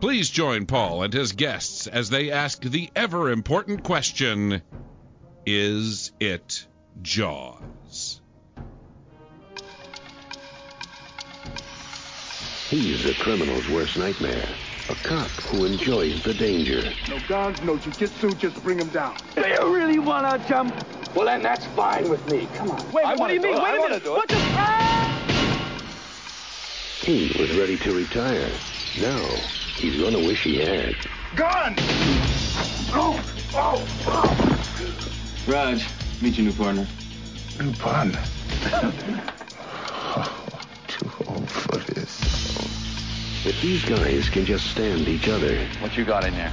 Please join Paul and his guests as they ask the ever important question Is it Jaws? He's a criminal's worst nightmare. A cop who enjoys the danger. No guns, no jujitsu, just bring him down. Do you really want to jump? Well, then that's fine with me. Come on. Wait, I what do you wanna mean? it. Wait I a minute. do it. What the? He was ready to retire. Now, he's gonna wish he had. Gun! Oh, oh, oh. Raj, meet your new partner. New partner. too old for this. If these guys can just stand each other, What you got in there?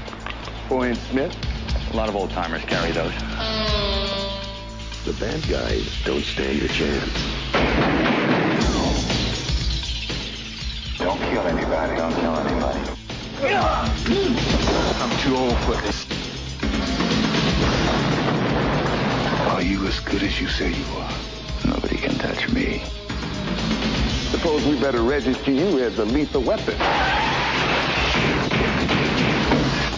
Boy and Smith? A lot of old timers carry those. the bad guys don't stand a chance. Don't kill anybody. Don't kill anybody. I'm too old for this. Are you as good as you say you are? Nobody can touch me. Suppose we better register you as a lethal weapon.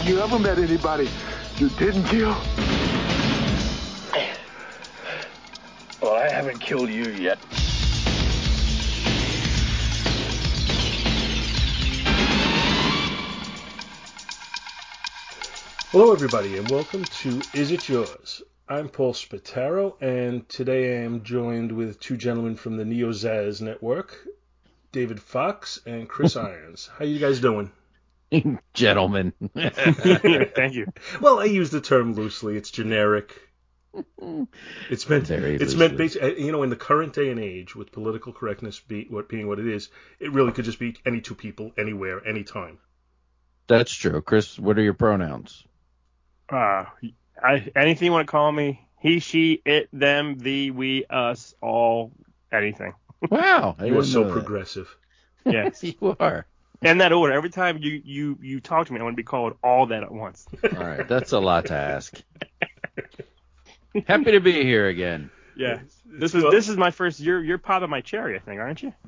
You ever met anybody you didn't kill? Well, I haven't killed you yet. Hello, everybody, and welcome to Is It Jaws? I'm Paul Spataro, and today I am joined with two gentlemen from the Neozaz Network, David Fox and Chris Irons. How are you guys doing? Gentlemen. Thank you. Well, I use the term loosely. It's generic. It's meant. Very it's meant. Basi- uh, you know, in the current day and age, with political correctness be, what being what it is, it really could just be any two people, anywhere, anytime. That's true. Chris, what are your pronouns? Uh, I anything you want to call me? He, she, it, them, the, we, us, all, anything. Wow. I You are so that. progressive. Yes. you are. In that order. Every time you you you talk to me, I want to be called all that at once. All right. That's a lot to ask. Happy to be here again. Yeah. This is this is my first. You're you're popping my cherry, I think, aren't you?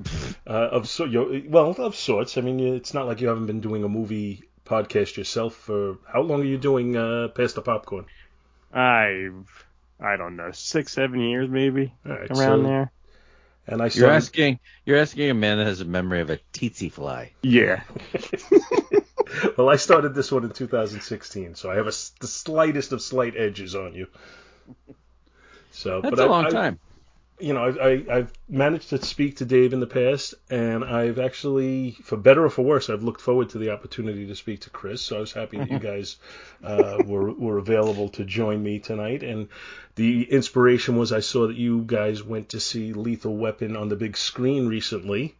Uh, of so, you well, of sorts. I mean, it's not like you haven't been doing a movie podcast yourself for how long are you doing? Uh, past the popcorn. I've I don't know six seven years maybe All right, around so- there. And I You're started, asking you're asking a man that has a memory of a tsetse fly. Yeah. well, I started this one in 2016, so I have a, the slightest of slight edges on you. So, That's but a I- long I- time. You know, I've, I, I've managed to speak to Dave in the past, and I've actually, for better or for worse, I've looked forward to the opportunity to speak to Chris. So I was happy that you guys uh, were were available to join me tonight. And the inspiration was I saw that you guys went to see Lethal Weapon on the big screen recently.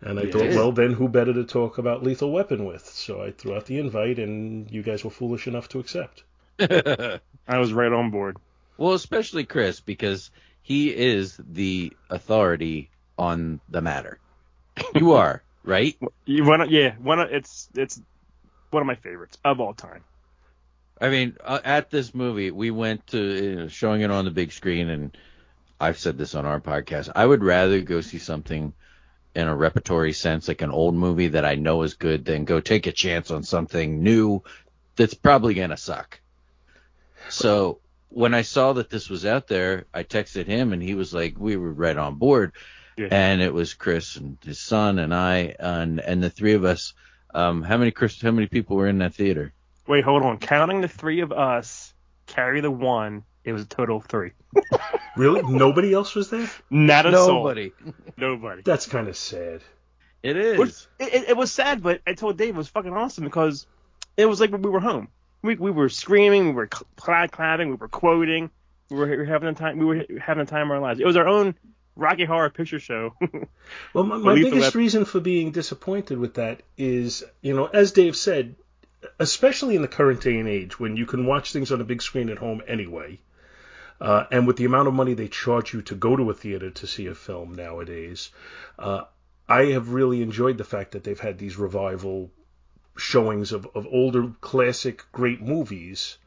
And I thought, well, then who better to talk about Lethal Weapon with? So I threw out the invite, and you guys were foolish enough to accept. I was right on board. Well, especially Chris because he is the authority on the matter. You are, right? Yeah, one of, it's it's one of my favorites of all time. I mean, uh, at this movie, we went to you know, showing it on the big screen, and I've said this on our podcast. I would rather go see something in a repertory sense, like an old movie that I know is good, than go take a chance on something new that's probably gonna suck. So when I saw that this was out there, I texted him, and he was like, we were right on board. Yeah. And it was Chris and his son and I and and the three of us. Um, how many Chris? How many people were in that theater? Wait, hold on. Counting the three of us, carry the one. It was a total of three. Really? Nobody else was there? Not a soul. Nobody. Nobody. That's kind of sad. It is. Which, it, it, it was sad, but I told Dave it was fucking awesome because it was like when we were home. We we were screaming, we were cl- clapping, we were quoting, we were having a time, we were having a time of our lives. It was our own Rocky Horror Picture Show. Well, my, my biggest reason for being disappointed with that is, you know, as Dave said, especially in the current day and age when you can watch things on a big screen at home anyway, uh, and with the amount of money they charge you to go to a theater to see a film nowadays, uh, I have really enjoyed the fact that they've had these revival showings of, of older classic great movies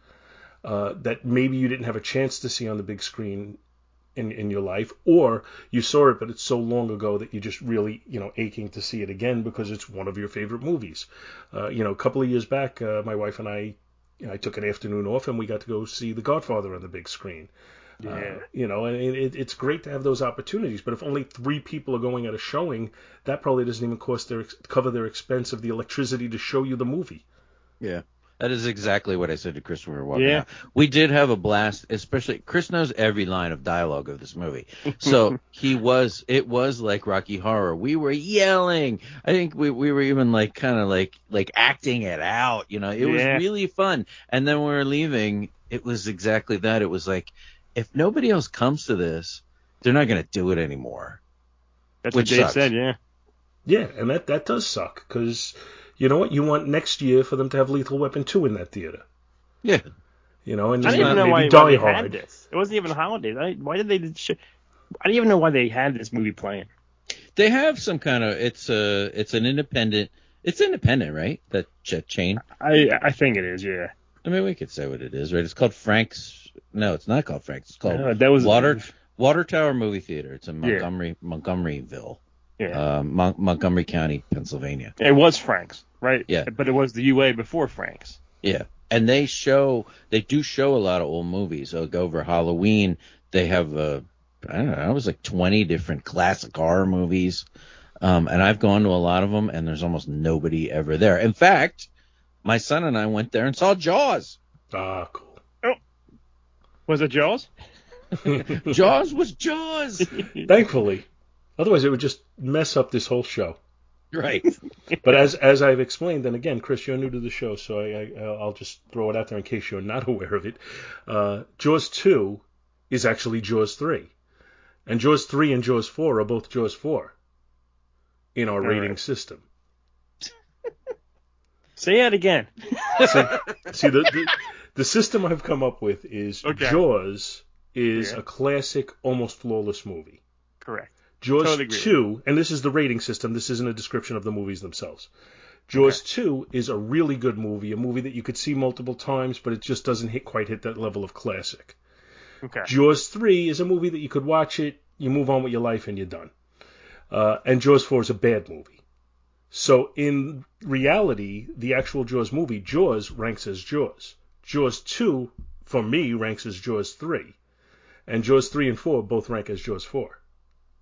uh, that maybe you didn't have a chance to see on the big screen in, in your life, or you saw it, but it's so long ago that you're just really, you know, aching to see it again because it's one of your favorite movies. Uh, you know, a couple of years back, uh, my wife and I, you know, I took an afternoon off and we got to go see The Godfather on the big screen. Yeah. Uh, you know, and it, it's great to have those opportunities. But if only three people are going at a showing, that probably doesn't even cost their cover their expense of the electricity to show you the movie. Yeah. That is exactly what I said to Chris when we were walking Yeah. out. We did have a blast, especially Chris knows every line of dialogue of this movie. So he was it was like Rocky Horror. We were yelling. I think we, we were even like kind of like like acting it out, you know. It was really fun. And then when we were leaving, it was exactly that. It was like if nobody else comes to this, they're not gonna do it anymore. That's Which what Dave sucks. said. Yeah. Yeah, and that that does suck because you know what? You want next year for them to have Lethal Weapon two in that theater. Yeah. You know, and I it's don't even know why, maybe why Die they Hard. had this. It wasn't even holidays. I, why did they? Sh- I don't even know why they had this movie playing. They have some kind of it's a it's an independent it's independent, right? That jet chain. I I think it is. Yeah. I mean, we could say what it is, right? It's called Frank's. No, it's not called Frank's. It's called Uh, that was Water Water Tower Movie Theater. It's in Yeah. Montgomery, Montgomeryville, Yeah. uh, Mon- Montgomery County, Pennsylvania. it was Frank's, right? Yeah. But it was the UA before Frank's. Yeah, and they show they do show a lot of old movies. Like over Halloween, they have a I don't know, it was like 20 different classic horror movies. Um, and I've gone to a lot of them, and there's almost nobody ever there. In fact, my son and I went there and saw Jaws. Ah, cool. Was it Jaws? Jaws was Jaws. Thankfully, otherwise it would just mess up this whole show. right. But as as I've explained, and again, Chris, you're new to the show, so I, I I'll just throw it out there in case you're not aware of it. Uh, Jaws two is actually Jaws three, and Jaws three and Jaws four are both Jaws four in our All rating right. system. Say it again. See the, the the system I've come up with is Okay. Jaws is Yeah. a classic, almost flawless movie. Correct. Jaws Totally 2, and this is the rating system, this isn't a description of the movies themselves. Jaws 2 is a really good movie, a movie that you could see multiple times, but it just doesn't hit quite hit that level of classic. Okay. Jaws 3 is a movie that you could watch it, you move on with your life, and you're done. Uh, and Jaws 4 is a bad movie. So in reality, the actual Jaws movie, Jaws ranks as Jaws. Jaws 2, for me, ranks as Jaws 3. And Jaws 3 and 4 both rank as Jaws 4.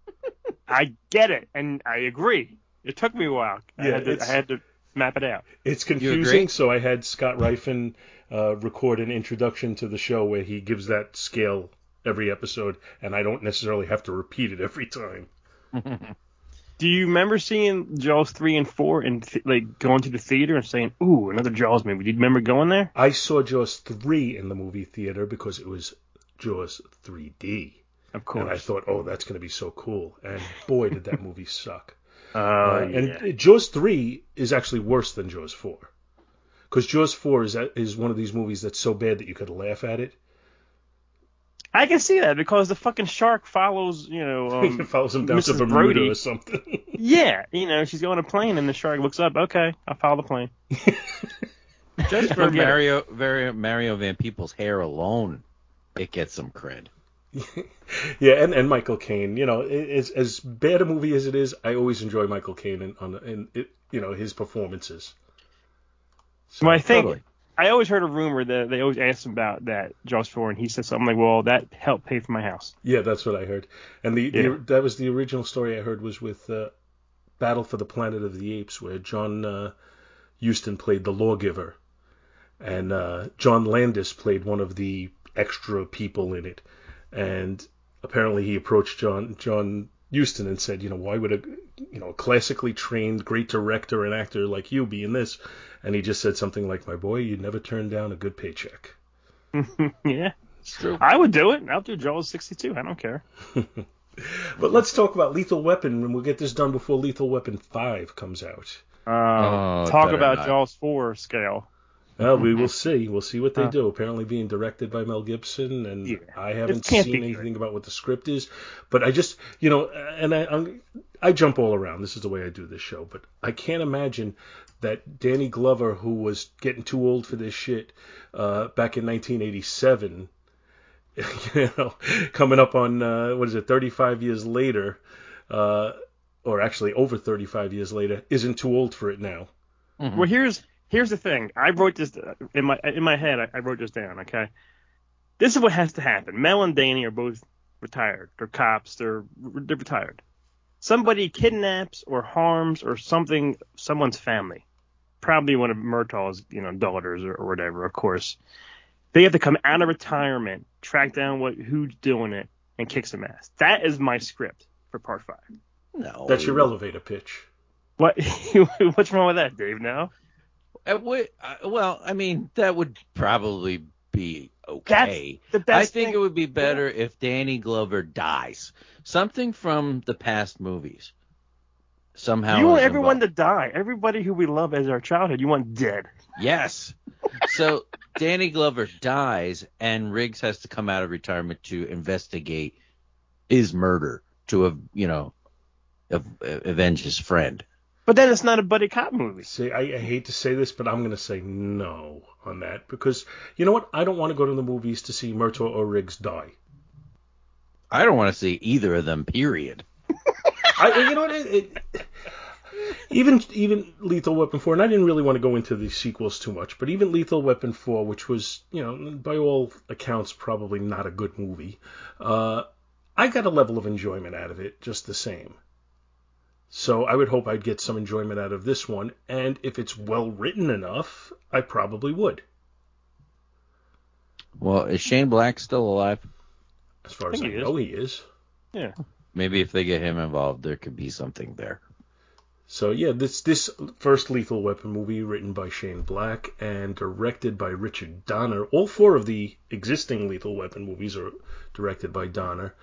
I get it, and I agree. It took me a while. I, Yeah, had to, I had to map it out. It's confusing, so I had Scott Rifen uh, record an introduction to the show where he gives that scale every episode, and I don't necessarily have to repeat it every time. Do you remember seeing Jaws three and four and th- like going to the theater and saying, "Ooh, another Jaws movie"? Do you remember going there? I saw Jaws 3 in the movie theater because it was Jaws 3D. Of course. And I thought, oh, that's going to be so cool. And boy, did that movie suck. Uh, yeah. And Jaws 3 is actually worse than Jaws 4. Because Jaws 4 is, is one of these movies that's so bad that you could laugh at it. I can see that because the fucking shark follows, you know, it um, follows him down to Mrs. Bermuda Brody. or something. yeah, you know, she's going on a plane and the shark looks up. Okay, I'll follow the plane. Just for I'll get it. Mario, very Mario Van Peebles' hair alone, it gets some cred. yeah, and, and Michael Caine. You know, i- as as bad a movie as it is, I always enjoy Michael Caine and on in it, you know his performances. Well, I think Totally. I always heard a rumor that they always asked him about that Jaws 4, and he said something like, "Well, that helped pay for my house." Yeah, that's what I heard. And the, Yeah. the that was the original story I heard was with uh, Battle for the Planet of the Apes, where John uh, Huston played the lawgiver, and uh, John Landis played one of the extra people in it. And apparently, he approached John John Huston and said, you know, why would a you know a classically trained great director and actor like you be in this? And he just said something like, "My boy, you'd never turn down a good paycheck." yeah, It's true. I would do it. I'll do Jaws 62. I don't care. But let's talk about Lethal Weapon, and we'll get this done before Lethal Weapon Five comes out. Uh, Oh, talk about not. Jaws 4 scale. Well, we will see. We'll see what they Uh. do. Apparently, being directed by Mel Gibson, and Yeah. I haven't seen anything about what the script is. But I just, you know, and I, I'm, I jump all around. This is the way I do this show. But I can't imagine that Danny Glover, who was getting too old for this shit uh, back in 1987, you know, coming up on uh, what is it, 35 years later, uh, or actually over 35 years later, isn't too old for it now. Mm-hmm. Well, here's here's the thing. I wrote this uh, in my in my head. I, I wrote this down. Okay, this is what has to happen. Mel and Danny are both retired. They're cops. They're they're retired. Somebody kidnaps or harms or something someone's family, probably one of Murtaugh's you know daughters or, or whatever. Of course, they have to come out of retirement, track down what who's doing it, and kick some ass. That is my script for part five. No, That's your elevator pitch. What what's wrong with that, Dave? Now wait, Uh, uh, well, I mean, that would probably be okay. the best I think thing- it would be better if Danny Glover dies. Something from the past movies. Somehow. you want everyone involved. to die. Everybody who we love as our childhood, you want dead. Yes. So Danny Glover dies, and Riggs has to come out of retirement to investigate his murder to you know, avenge his friend. But then it's not a buddy cop movie. See, I, I hate to say this, but I'm going to say no on that because you know what? I don't want to go to the movies to see Murtaugh or Riggs die. I don't want to see either of them. Period. I, you know what? It, it, even even Lethal Weapon 4, and I didn't really want to go into the sequels too much, but even Lethal Weapon 4, which was, you know, by all accounts, probably not a good movie, uh, I got a level of enjoyment out of it just the same. So I would hope I'd get some enjoyment out of this one, and if it's well written enough, I probably would. Well, is Shane Black still alive? As far I as I think he is. know, he is. Yeah. Maybe if they get him involved, there could be something there. So yeah, this this first Lethal Weapon movie written by Shane Black and directed by Richard Donner. All four of the existing Lethal Weapon movies are directed by Donner.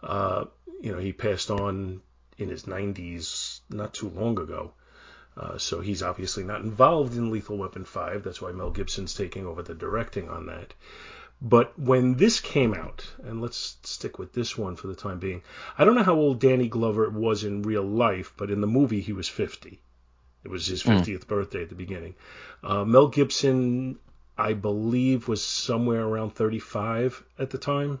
Uh, you know, he passed on in his 90s not too long ago. Uh, so he's obviously not involved in Lethal Weapon 5. That's why Mel Gibson's taking over the directing on that. But when this came out, and let's stick with this one for the time being, I don't know how old Danny Glover was in real life, but in the movie he was 50. It was his 50th birthday at the beginning. Uh, Mel Gibson, I believe, was somewhere around 35 at the time.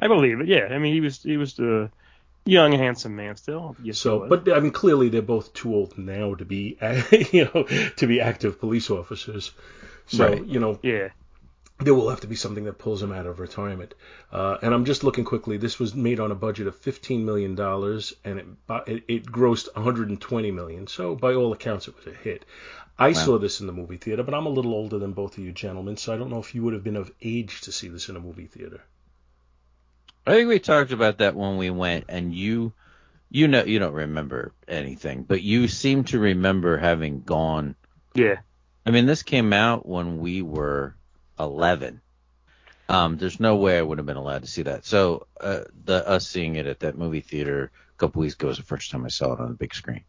I believe it. Yeah. I mean, he was he was the young handsome man still. Yes, So, but I mean, clearly they're both too old now to be, you know, to be active police officers. So, Right. you know, yeah. there will have to be something that pulls him out of retirement. Uh, and I'm just looking quickly. This was made on a budget of 15 million dollars, and it, it it grossed 120 million. So by all accounts, it was a hit. I saw this in the movie theater, but I'm a little older than both of you gentlemen, so I don't know if you would have been of age to see this in a movie theater. I think we talked about that when we went, and you, you know, you don't remember anything, but you seem to remember having gone. Yeah. I mean, this came out when we were 11. Um, there's no way I would have been allowed to see that. So, uh, the us seeing it at that movie theater a couple weeks ago was the first time I saw it on the big screen.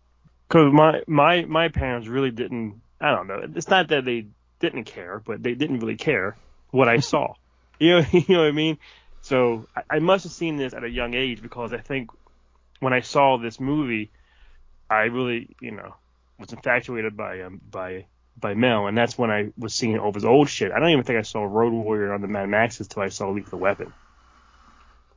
Because my my my parents really didn't. I don't know. It's not that they didn't care, but they didn't really care what I saw. you know, you know what I mean. So I, I must have seen this at a young age because I think when I saw this movie, I really, you know, was infatuated by um, by by Mel, and that's when I was seeing all of his old shit. I don't even think I saw Road Warrior on the Mad Maxes till I saw Lethal Weapon.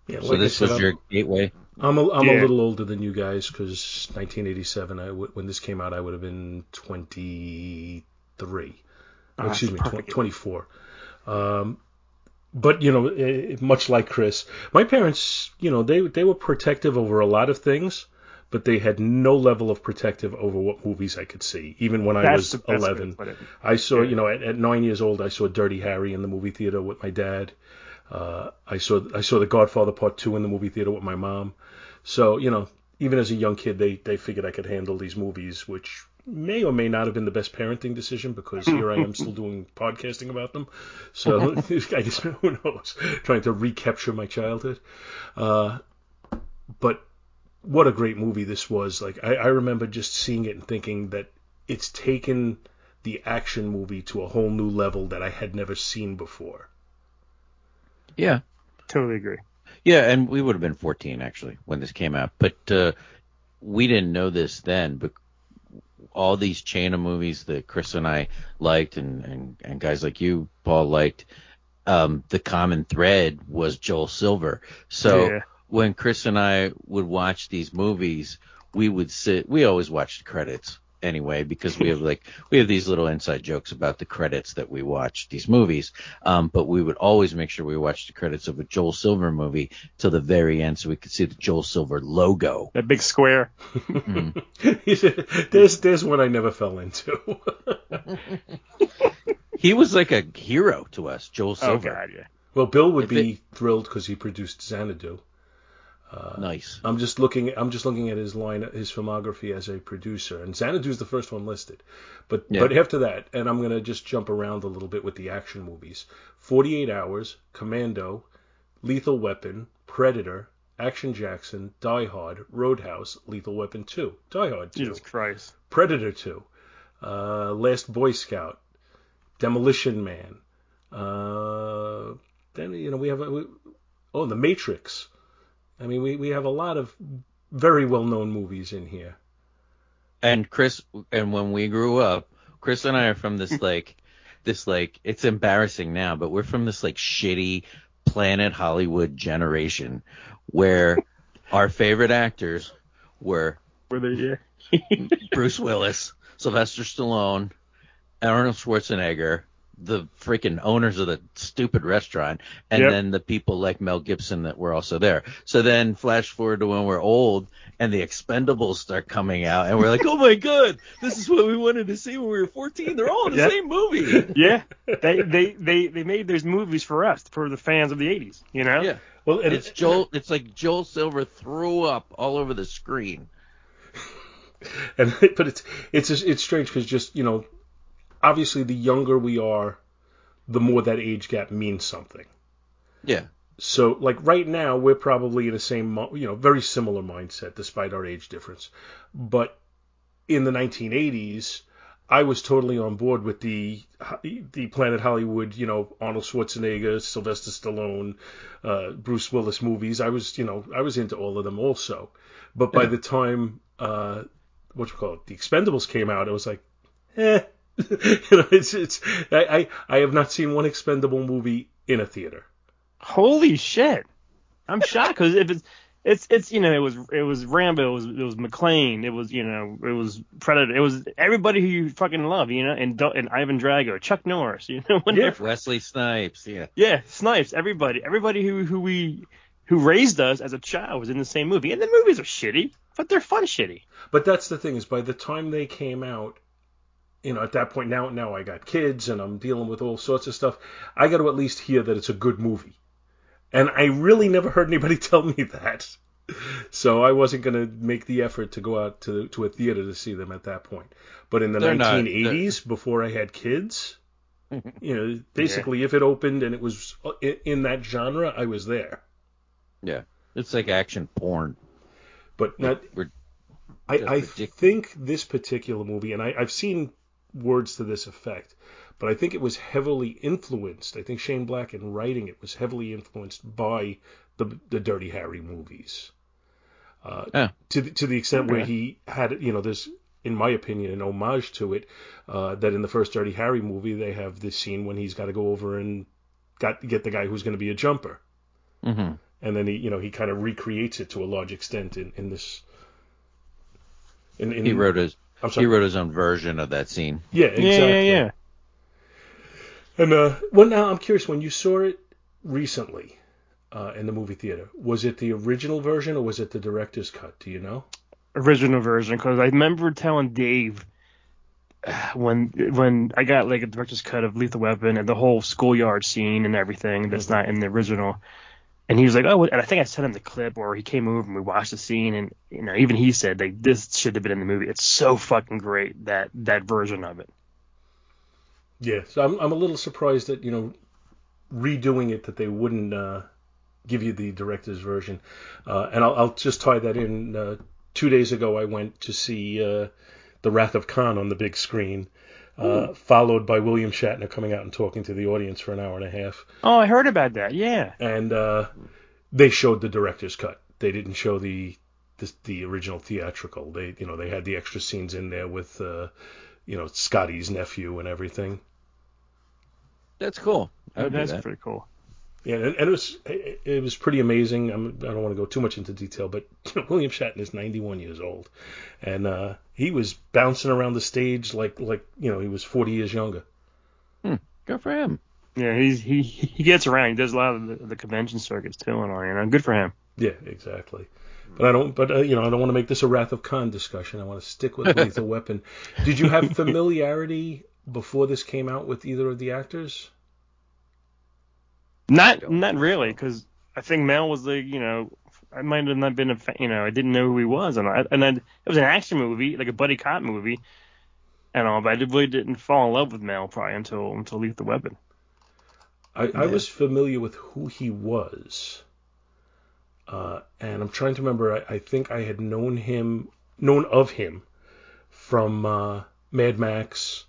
Yeah, So like I this said, was I'm- your gateway. I'm a, I'm a little older than you guys because 1987, I w- when this came out, I would have been 23. Ah, Oh, excuse me, tw- 24. Um, but you know, eh, much like Chris, my parents, you know, they they were protective over a lot of things, but they had no level of protective over what movies I could see. Even when I was the best way to 11. I saw, Yeah. you know, at, at nine years old, I saw Dirty Harry in the movie theater with my dad. Uh, I saw I saw The Godfather Part Two in the movie theater with my mom. So you know, even as a young kid, they they figured I could handle these movies, which may or may not have been the best parenting decision because here I am still doing podcasting about them. So I guess who knows, trying to recapture my childhood. Uh, but what a great movie this was! Like I, I remember just seeing it and thinking that it's taken the action movie to a whole new level that I had never seen before. Yeah. Totally agree. Yeah, and we would have been 14 actually when this came out, but uh, we didn't know this then. But all these chain of movies that Chris and I liked, and and, and guys like you, Paul, liked, um, the common thread was Joel Silver. So Yeah. when Chris and I would watch these movies, we would sit. We always watched credits anyway because we have like we have these little inside jokes about the credits that we watch these movies. Um, but we would always make sure we watched the credits of a Joel Silver movie till the very end so we could see the Joel Silver logo. That big square. there's there's one I never fell into. He was like a hero to us, Joel Oh Silver. god, yeah. well, Bill would If be thrilled because he produced Xanadu. Nice. I'm just looking. I'm just looking at his line, his filmography as a producer, and Xanadu's the first one listed. But Yeah. but after that, and I'm gonna just jump around a little bit with the action movies. 48 Hours, Commando, Lethal Weapon, Predator, Action Jackson, Die Hard, Roadhouse, Lethal Weapon 2, Die Hard 2, Jesus Christ. Predator 2, uh, Last Boy Scout, Demolition Man. Uh, then you know we have a, oh The Matrix. I mean we we have a lot of very well known movies in here. And Chris, and when we grew up, Chris and I are from this like, this like, it's embarrassing now, but we're from this like shitty Planet Hollywood generation where our favorite actors were Were they yeah. Bruce Willis, Sylvester Stallone, Arnold Schwarzenegger, the freaking owners of the stupid restaurant, and Yep. then the people like Mel Gibson that were also there. So then flash forward to when we're old and the Expendables start coming out, and we're like, oh my god, this is what we wanted to see when we were 14. They're all in the Yep. same movie. yeah. They, they they they made those movies for us, for the fans of the 80s, you know? Yeah. Well, and It's Joel. It's like Joel Silver threw up all over the screen. and but it's it's it's strange because just you know, obviously the younger we are, the more that age gap means something. Yeah. So like right now we're probably in the same you know very similar mindset despite our age difference. But in the 1980s, I was totally on board with the the Planet Hollywood, you know, Arnold Schwarzenegger, Sylvester Stallone, uh, Bruce Willis movies. I was you know I was into all of them also. But by Yeah. the time uh, what you call it, the Expendables came out, I was like, eh. you know, it's it's I, I I have not seen one expendable movie in a theater. Holy shit! I'm shocked because if it's it's it's you know it was it was Rambo, it was it was McClane, it was you know it was Predator, it was everybody who you fucking love, you know, and and Ivan Drago, Chuck Norris, you know, whatever. Wesley Snipes. Yeah. Yeah, Snipes, everybody, everybody who who we who raised us as a child was in the same movie, and the movies are shitty, but they're fun shitty. But that's the thing is by the time they came out, you know, at that point now now I got kids and I'm dealing with all sorts of stuff. I got to at least hear that it's a good movie. And I really never heard anybody tell me that. So I wasn't going to make the effort to go out to to a theater to see them at that point. But in the They're not- 1980s before I had kids, you know, basically if it opened and it was uh, in that genre, I was there. Yeah. It's like action porn. But not I, I think this particular movie, and I, I've seen words to this effect, but I think it was heavily influenced. I think Shane Black, in writing it, was heavily influenced by the the Dirty Harry movies. Uh. To the, to the extent where he had, you know, there's in my opinion, an homage to it. Uh, that in the first Dirty Harry movie, they have this scene when he's got to go over and got get the guy who's going to be a jumper, hmm and then he, you know, he kind of recreates it to a large extent in in this. In, in, He wrote his I'm sorry. he wrote his own version of that scene. Yeah, exactly. Yeah, yeah, yeah. And uh, well, now I'm curious. When you saw it recently uh, in the movie theater, was it the original version or was it the director's cut? Do you know? Original version, because I remember telling Dave uh, when when I got like a director's cut of Lethal Weapon and the whole schoolyard scene and everything that's not in the original. And he was like, oh, and I think I sent him the clip where he came over and we watched the scene, and you know, even he said like this should have been in the movie. It's so fucking great that that version of it. Yeah. So I'm I'm a little surprised that you know redoing it that they wouldn't uh, give you the director's version. Uh, and I'll, I'll just tie that in. Uh, two days ago, I went to see uh, the Wrath of Khan on the big screen. Uh, followed by William Shatner coming out and talking to the audience for an hour and a half. Oh, I heard about that. Yeah. and uh, they showed the director's cut. They didn't show the, the the original theatrical. They you know they had the extra scenes in there with uh, you know Scotty's nephew and everything. That's cool. I That's that. pretty cool. Yeah, and, and it was it, it was pretty amazing. I'm, I don't want to go too much into detail, but you know, William Shatner is 91 years old, and uh, he was bouncing around the stage like like you know he was 40 years younger. Good for him. Yeah, he's he he gets around. He does a lot of the, the convention circuits too, and all. You know, good for him. Yeah, exactly. But I don't. But uh, you know, I don't want to make this a Wrath of Khan discussion. I want to stick with Lethal Weapon. Did you have familiarity before this came out with either of the actors? Not not really, because I think Mel was the you know, I might have not been a, fa- you know, I didn't know who he was, and I, and then it was an action movie, like a buddy cop movie, and all, but I really didn't fall in love with Mel probably until until Lethal Weapon. I, I was familiar with who he was, uh, and I'm trying to remember. I, I think I had known him, known of him, from uh, Mad Max,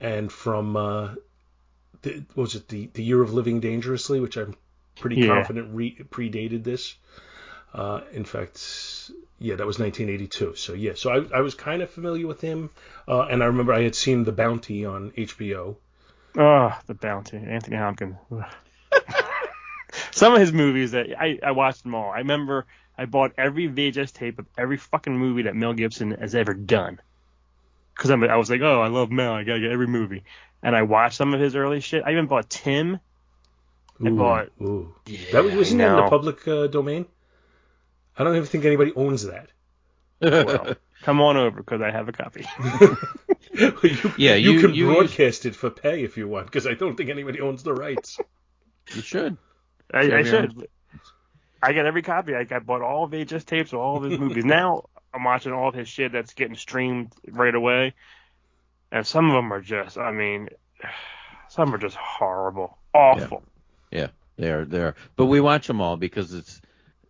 and from uh, the, was it the the Year of Living Dangerously, which I'm pretty Yeah. confident re- predated this. Uh, in fact, yeah, that was 1982. So yeah, so I, I was kind of familiar with him, uh, and I remember I had seen The Bounty on HBO. Oh, The Bounty, Anthony Hopkins. Some of his movies that I I watched them all. I remember I bought every VHS tape of every fucking movie that Mel Gibson has ever done. Because I was like, oh, I love Mel. I gotta get every movie. And I watched some of his early shit. I even bought Tim. I bought. ooh. that was wasn't that in the public uh, domain. I don't even think anybody owns that. Well, come on over because I have a copy. you, Yeah, you, you- can you broadcast it for pay if you want, because I don't think anybody owns the rights. You should. I, I Same here. should. I got every copy. I, I bought all of VHS tapes of all of his movies. Now I'm watching all of his shit that's getting streamed right away, and some of them are just. I mean, some are just horrible, awful. Yeah, they're They are. But we watch them all because it's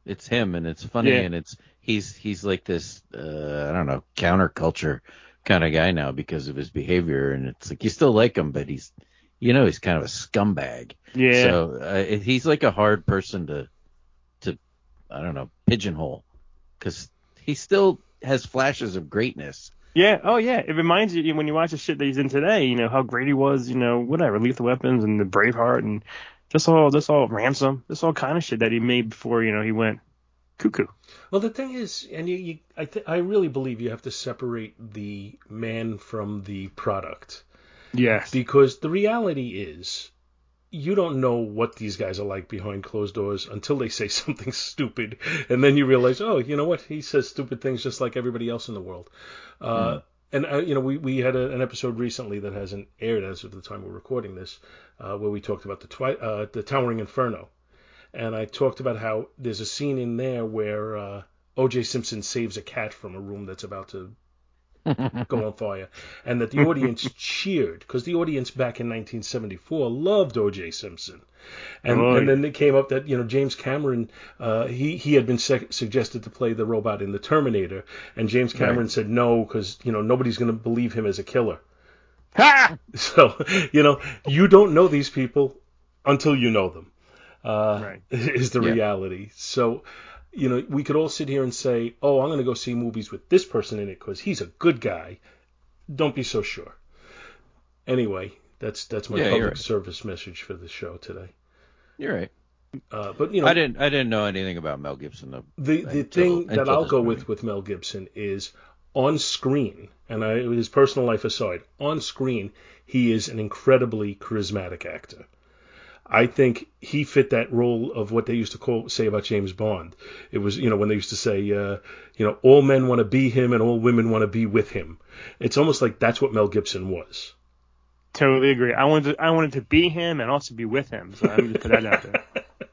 it's him and it's funny Yeah. and it's he's he's like this uh, I don't know counterculture kind of guy now because of his behavior and it's like you still like him but he's you know he's kind of a scumbag. Yeah. So uh, he's like a hard person to to I don't know pigeonhole because he still has flashes of greatness. Yeah, oh yeah. It reminds you when you watch the shit that he's in today, you know, how great he was, you know, whatever, Lethal Weapons and the Braveheart and just all just all ransom, just all kind of shit that he made before, you know, he went cuckoo. Well, the thing is, and you, you I, th- I really believe you have to separate the man from the product, Yes. because the reality is, you don't know what these guys are like behind closed doors until they say something stupid, and then you realize, oh, you know what? He says stupid things just like everybody else in the world. Uh, and uh, you know, we we had a, an episode recently that hasn't aired as of the time we're recording this, uh, where we talked about the twi- uh, the Towering Inferno, and I talked about how there's a scene in there where uh, O.J. Simpson saves a cat from a room that's about to go on fire, and that the audience cheered because the audience back in 1974 loved O.J. Simpson, and Right. and then it came up that you know James Cameron uh, he he had been sec- suggested to play the robot in the Terminator, and James Cameron said no because you know nobody's going to believe him as a killer. Ha! So you know you don't know these people until you know them. Uh, Right. Is the Yeah. reality. So you know, we could all sit here and say, "Oh, I'm going to go see movies with this person in it because he's a good guy." Don't be so sure. Anyway, that's that's my Yeah, public right. service message for the show today. You're right. Uh, but you know, I didn't I didn't know anything about Mel Gibson though. the the until- thing that I'll go movie. with with Mel Gibson is on screen, and I, his personal life aside, on screen he is an incredibly charismatic actor. I think he fit that role of what they used to call say about James Bond. It was you know when they used to say uh, you know all men want to be him and all women want to be with him. It's almost like that's what Mel Gibson was. Totally agree. I wanted to, I wanted to be him and also be with him. So I'm just put that out there.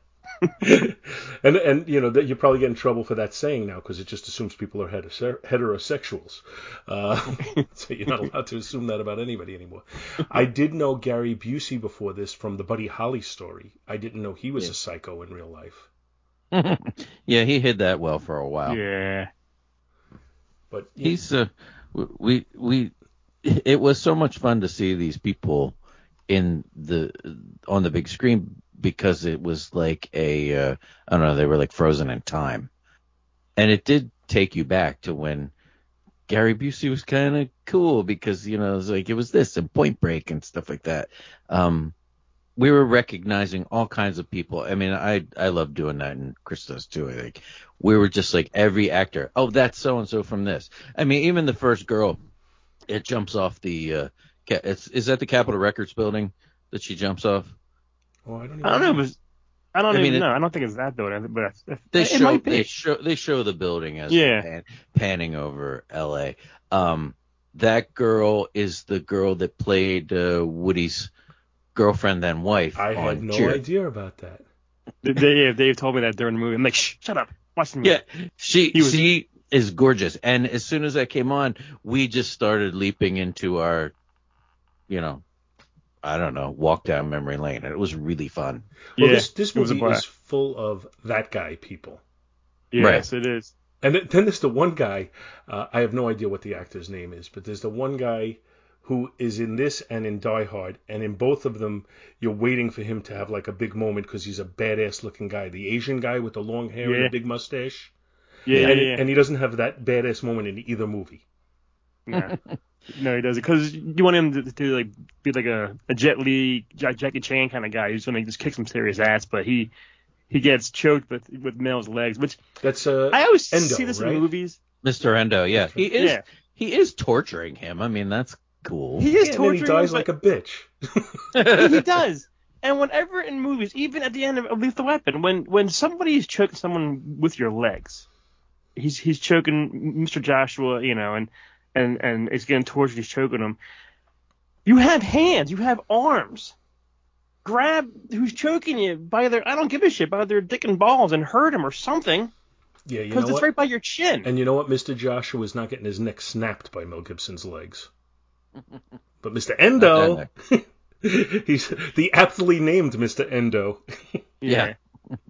and and you know that you probably get in trouble for that saying now because it just assumes people are heterose- heterosexuals. Uh, so you're not allowed to assume that about anybody anymore. I did know Gary Busey before this from the Buddy Holly story. I didn't know he was a psycho in real life. yeah, he hid that well for a while. Yeah. But He's uh, we we it was so much fun to see these people in the on the big screen because it was like a uh, I don't know they were like frozen in time, and it did take you back to when Gary Busey was kind of cool because you know it was like it was this and Point Break and stuff like that. Um, we were recognizing all kinds of people. I mean, I I love doing that, and Chris does too. I think we were just like every actor. Oh, that's so and so from this. I mean, even the first girl, it jumps off the. Uh, it's is that the Capitol Records building that she jumps off? Oh, I don't, even I don't know. If it was, I don't I mean, even it- know. I don't think it's that though. but it, They it show might be. they show they show the building as Yeah. pan, panning over L.A. Um, that girl is the girl that played uh, Woody's girlfriend then wife I on had no Cheer. idea about that. Dave, Dave told me that during the movie. I'm like, Shh, shut up. Watch the movie. Yeah, she was- she is gorgeous, and as soon as I came on, we just started leaping into our, you know, I don't know, walk down memory lane, and it was really fun. Well, Yeah, this this movie is full of that guy people. Yes, it is. And then there's the one guy, uh, I have no idea what the actor's name is, but there's the one guy who is in this and in Die Hard, and in both of them, you're waiting for him to have like a big moment because he's a badass looking guy. The Asian guy with the long hair and the big mustache. Yeah, yeah, and, yeah. and he doesn't have that badass moment in either movie. No, no, he doesn't. Because you want him to, to like be like a, a Jet Li, Jackie Chan kind of guy who's gonna just kick some serious ass, but he he gets choked with with Mel's legs, which That's uh, I always Endo, see this right? in movies. Mr. Endo, yeah, he is Yeah. he is torturing him. I mean, that's cool. He is yeah, and he dies him, like a bitch. he does. And whenever in movies, even at the end of, of Lethal Weapon, when when somebody is choking someone with your legs, he's he's choking Mr. Joshua, you know, and and and it's getting tortured. He's choking him. You have hands. You have arms. Grab who's choking you by their I don't give a shit by their dick and balls and hurt him or something Yeah, you know because it's what? right by your chin. And you know what? Mr. Joshua is not getting his neck snapped by Mel Gibson's legs. But Mr. Endo, he's the aptly named Mr. Endo. Yeah.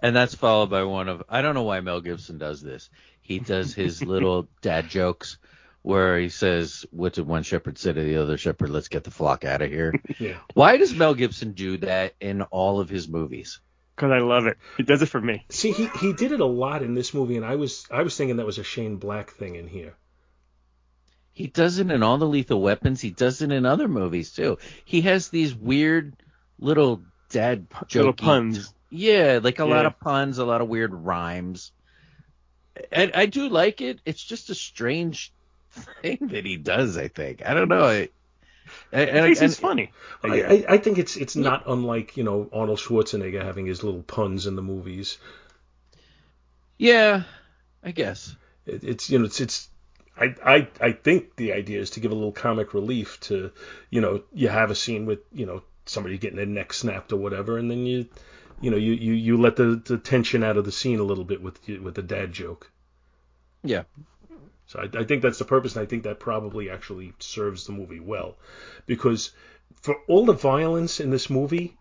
And that's followed by one of I don't know why Mel Gibson does this. He does his little dad jokes where he says, "What did one shepherd say to the other shepherd? Let's get the flock out of here." Yeah. Why does Mel Gibson do that in all of his movies? Because I love it. He does it for me. See, he, he did it a lot in this movie, and I was I was thinking that was a Shane Black thing in here. He does it in all the Lethal Weapons. He does it in other movies too. He has these weird little dad Little puns. Yeah, like a lot of puns, a lot of weird rhymes. I, I do like it. It's just a strange thing that he does. I think. I don't know. I, I, and, makes and- it funny. I, I, I think it's it's not unlike you know Arnold Schwarzenegger having his little puns in the movies. yeah, I guess. It, it's you know it's it's I, I I think the idea is to give a little comic relief to you know you have a scene with you know somebody getting their neck snapped or whatever, and then you you know you you, you let the, the tension out of the scene a little bit with with the dad joke. Yeah. So I, I think that's the purpose, and I think that probably actually serves the movie well, because for all the violence in this movie,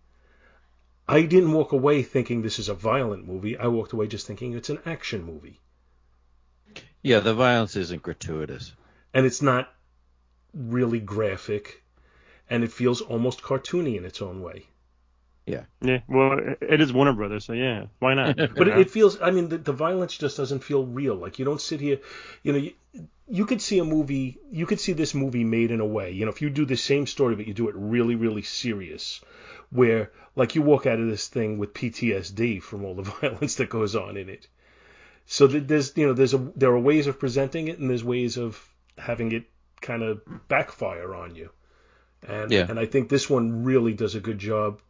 I didn't walk away thinking this is a violent movie. I walked away just thinking it's an action movie, Yeah, the violence isn't gratuitous. and it's not really graphic, and it feels almost cartoony in its own way. Yeah. Yeah. Well, it is Warner Brothers, so yeah, why not? But it, it feels, I mean, the, the violence just doesn't feel real. Like you don't sit here, you know, you, you could see a movie, you could see this movie made in a way, you know, if you do the same story, but you do it really, really serious, where like you walk out of this thing with PTSD from all the violence that goes on in it. So that there's, you know, there's a, there are ways of presenting it and there's ways of having it kind of backfire on you. And, Yeah. and I think this one really does a good job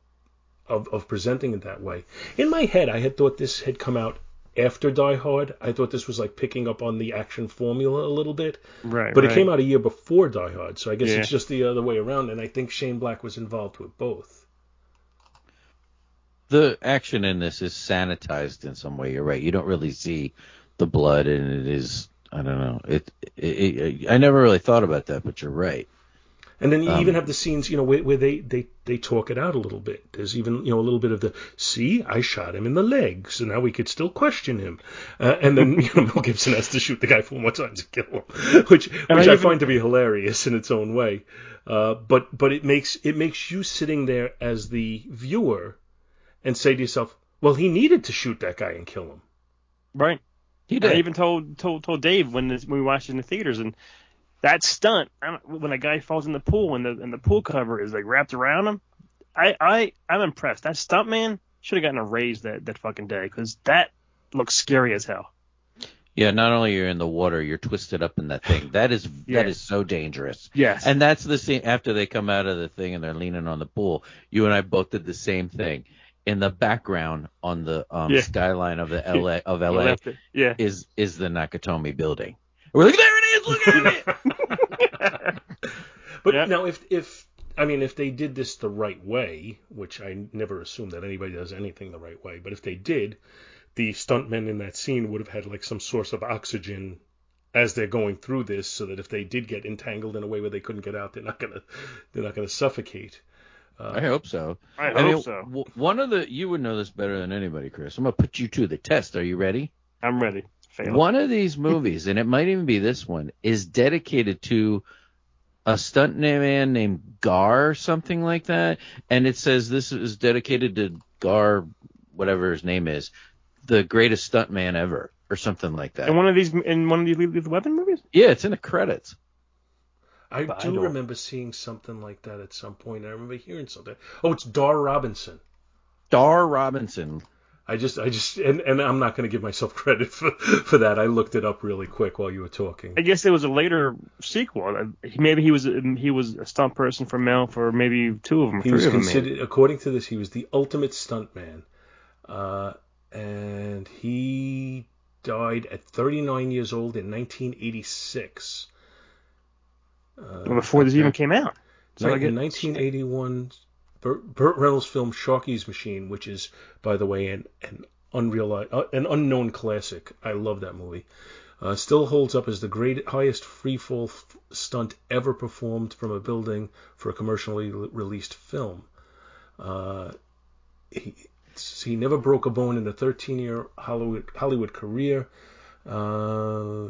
of, of presenting it that way. In my head, I had thought this had come out after Die Hard. I thought this was like picking up on the action formula a little bit. right. But right. it came out a year before Die Hard, so I guess Yeah. it's just the other way around. And I think Shane Black was involved with both. The action in this is sanitized in some way. You're right. You don't really see the blood, and it is. I don't know. It, it, it. I never really thought about that, but you're right. And then you Um, even have the scenes, you know, where, where they, they, they talk it out a little bit. There's even, you know, a little bit of the, see, I shot him in the leg, so now we could still question him. Uh, and then, you know, Mel Gibson has to shoot the guy four more times to kill him, which, which I I, even- find to be hilarious in its own way. Uh, but, but it makes, it makes you sitting there as the viewer and say to yourself, well, he needed to shoot that guy and kill him. right. He did. I even told told told Dave when this, when we watched it in the theaters and that stunt when a guy falls in the pool and the and the pool cover is like wrapped around him. I I I'm impressed. That stunt man should have gotten a raise that that fucking day because that looks scary as hell. yeah. Not only you're in the water, you're twisted up in that thing. That is Yeah. that is so dangerous. Yes. And that's the scene after they come out of the thing and they're leaning on the pool. You and I both did the same thing. In the background on the um, Yeah. skyline of the LA of LA. Yeah. is is the Nakatomi building. We're like, there it is. Look at it. But Yeah. now, if if I mean, if they did this the right way, which I never assume that anybody does anything the right way, but if they did, the stuntmen in that scene would have had like some source of oxygen as they're going through this, so that if they did get entangled in a way where they couldn't get out, they're not gonna they're not gonna suffocate. Uh, I hope so. I hope mean, so. w- one of the you would know this better than anybody, Chris. I'm gonna put you to the test. Are you ready? I'm ready. Fail. One of these movies, and it might even be this one, is dedicated to a stunt man named Gar or something like that. And it says this is dedicated to Gar, whatever his name is, the greatest stunt man ever, or something like that. In one of these in one of these Lethal Weapon movies. yeah, it's in the credits. I But do don't- remember seeing something like that at some point. I remember hearing something. Oh, it's Dar Robinson. Dar Robinson. I just, I just, and, and I'm not going to give myself credit for, for that. I looked it up really quick while you were talking. I guess it was a later sequel. Maybe he was he was a stunt person for Mel for maybe two of them, He was considered, according to this, he was the ultimate stuntman, uh, and he died at 39 years old in 1986. Uh, before this even came out. So in 1981, Burt, Reynolds' film Sharky's Machine, which is, by the way, an an unreal, uh, an unknown classic. I love that movie. Uh, still holds up as the great, highest freefall f- stunt ever performed from a building for a commercially re- released film. Uh, he, he never broke a bone in a 13-year Hollywood Hollywood career. Uh,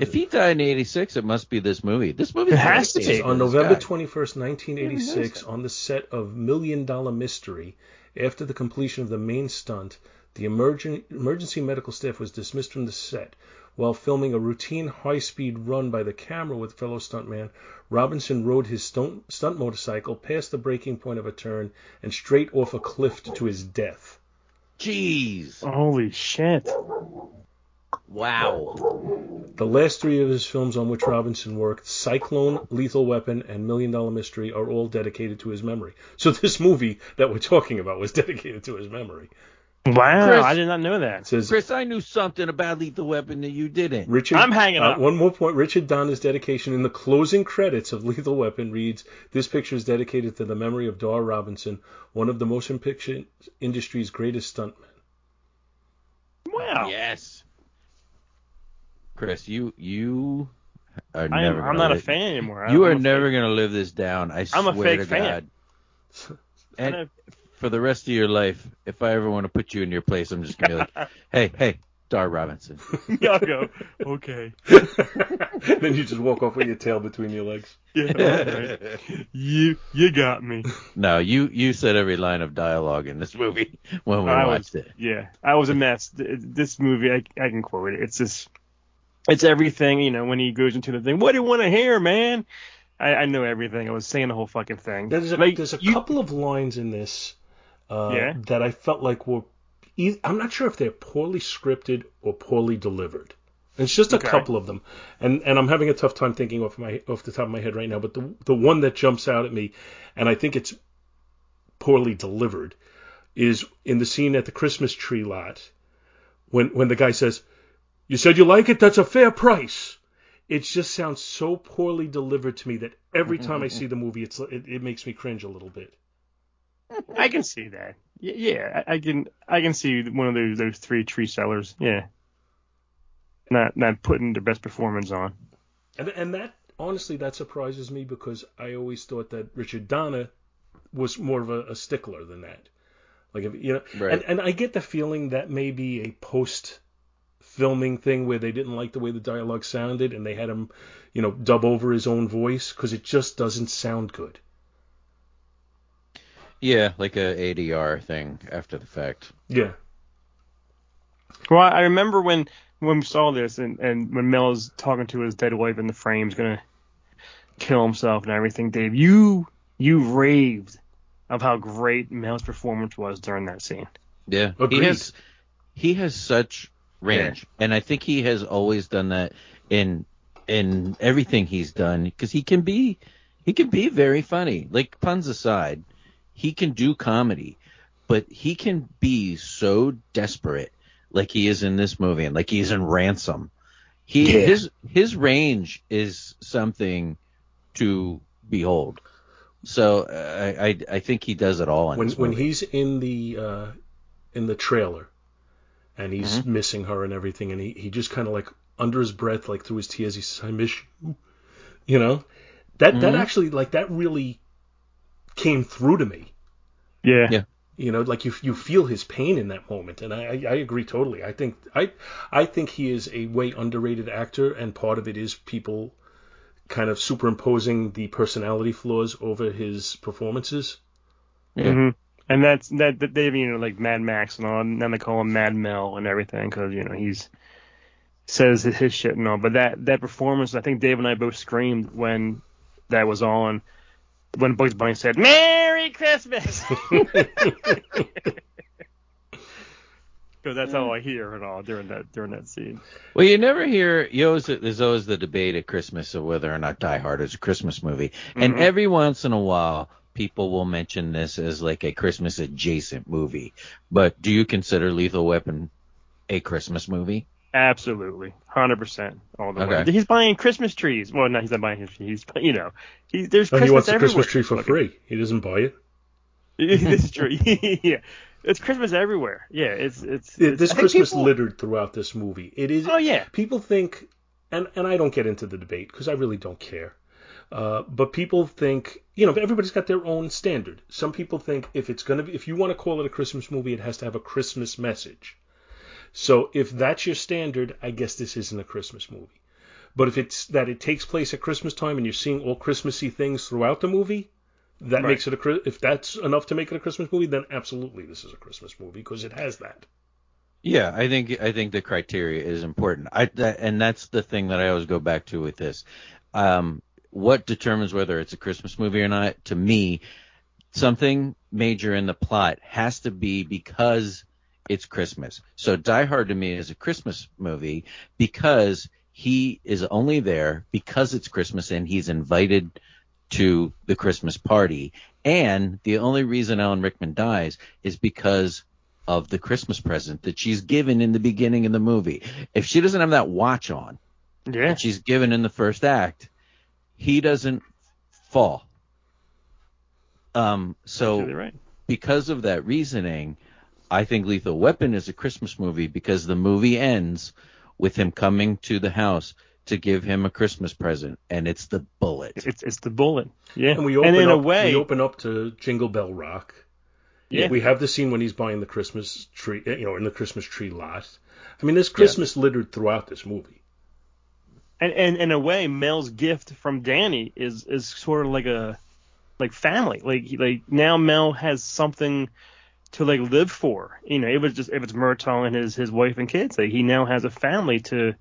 If he died in '86, it must be this movie. This movie It has to be. on November 21st, 1986, on the set of Million Dollar Mystery, after the completion of the main stunt, the emergen- emergency medical staff was dismissed from the set. While filming a routine high speed run by the camera with fellow stuntman, Robinson rode his stunt, stunt motorcycle past the breaking point of a turn and straight off a cliff to his death. Jeez. Holy shit! Wow. The last three of his films on which Robinson worked, Cyclone, Lethal Weapon, and Million Dollar Mystery, are all dedicated to his memory. So this movie that we're talking about was dedicated to his memory. Wow, Chris- I did not know that. Says Chris, I knew something about Lethal Weapon that you didn't. Richard. I'm hanging uh, up. One more point. Richard Donner's dedication in the closing credits of Lethal Weapon reads: "This picture is dedicated to the memory of Dar Robinson, one of the motion picture industry's greatest stuntmen." Wow. Yes. Chris, you you are I am, never. I'm gonna not a live- fan anymore. I- You I'm are never gonna live this down. I I'm a swear fake to fan. God. And for the rest of your life, if I ever want to put you in your place, I'm just gonna be like, hey, hey, Dar Robinson. Yeah, I'll go. Okay. then you just walk off with your tail between your legs. Yeah. all right. You you got me. No, you you said every line of dialogue in this movie when we I watched was, it. Yeah, I was a mess. This movie, I, I can quote it. It's just, it's everything. You know, when he goes into the thing, what do you want to hear, man? I, I know everything. I was saying the whole fucking thing. There's a, Like, there's a you- couple of lines in this uh, Yeah? that I felt like were. I'm not sure if they're poorly scripted or poorly delivered. It's just a Okay. couple of them, and and I'm having a tough time thinking off my off the top of my head right now. But the the one that jumps out at me, and I think it's poorly delivered, is in the scene at the Christmas tree lot, when when the guy says, "You said you like it. That's a fair price." It just sounds so poorly delivered to me that every time I see the movie, it's it, it makes me cringe a little bit. I can see that. Yeah, I, I can. I can see one of those those three tree sellers. Yeah. Not not putting their best performance on. And and that honestly that surprises me because I always thought that Richard Donner was more of a, a stickler than that. Like if you know, Right. and and I get the feeling that may be a post filming thing where they didn't like the way the dialogue sounded and they had him, you know, dub over his own voice because it just doesn't sound good. Yeah, like a ADR thing after the fact. Yeah. Well, I remember when when we saw this and and when Mel is talking to his dead wife in the frame's gonna kill himself and everything. Dave, you you raved of how great Mel's performance was during that scene. Yeah, Agreed. he has he has such range, and I think he has always done that in in everything he's done because he can be he can be very funny. Like puns aside, he can do comedy, but he can be so desperate, like he is in this movie, and like he's in Ransom. He Yeah. his his range is something to behold. So uh, I I, I think he does it all in when when he's in the uh, in the trailer and he's Mm-hmm. missing her and everything, and he, he just kind of like under his breath, like through his tears, he says, "I miss you," you know. That that Mm-hmm. actually like that really came through to me. Yeah. Yeah. You know, like you you feel his pain in that moment, and I, I I agree totally. I think I I think he is a way underrated actor, and part of it is people kind of superimposing the personality flaws over his performances. Yeah. And that's that, that they've you know like Mad Max and all, and then they call him Mad Mel and everything because you know he's says his, his shit and all. But that that performance, I think Dave and I both screamed when that was on. When Bugs Bunny said "Merry Christmas," because that's all I hear and all during that during that scene. Well, you never hear. You always, there's always the debate at Christmas of whether or not Die Hard is a Christmas movie, and Mhm. every once in a while, people will mention this as like a Christmas adjacent movie. But do you consider Lethal Weapon a Christmas movie? Absolutely, hundred percent, all the Okay. way. He's buying Christmas trees. Well, no, he's not buying his trees. He's you know, he, there's And Christmas he wants a. Christmas tree for free. He doesn't buy it. this is true. yeah, it's Christmas everywhere. Yeah, it's it's. It's This Christmas people- littered throughout this movie. It is. Oh yeah. People think, and and I don't get into the debate because I really don't care. Uh, but people think, you know, everybody's got their own standard. Some people think if it's gonna be, if you want to call it a Christmas movie, it has to have a Christmas message. So if that's your standard, I guess this isn't a Christmas movie. But if it's that it takes place at Christmas time and you're seeing all Christmassy things throughout the movie, that Right. makes it a if that's enough to make it a Christmas movie, then absolutely this is a Christmas movie because it has that. Yeah, I think I think the criteria is important. I that, and that's the thing that I always go back to with this. Um, what determines whether it's a Christmas movie or not? To me, something major in the plot has to be because it's Christmas. So Die Hard to me is a Christmas movie because he is only there because it's Christmas and he's invited to the Christmas party. And the only reason Alan Rickman dies is because of the Christmas present that she's given in the beginning of the movie. If she doesn't have that watch on Yeah. she's given in the first act, he doesn't fall. Um, so right. because of that reasoning, I think Lethal Weapon is a Christmas movie because the movie ends with him coming to the house to give him a Christmas present, and it's the bullet. It's it's the bullet. Yeah. And we open and in up, a way, we open up to Jingle Bell Rock. yeah. We have the scene when he's buying the Christmas tree, you know, in the Christmas tree lot. I mean, there's Christmas littered throughout this movie. And, and in a way, Mel's gift from Danny is is sort of like a like family. Like like now Mel has something to like live for. You know, it was just if it's Murtaugh and his his wife and kids, like he now has a family to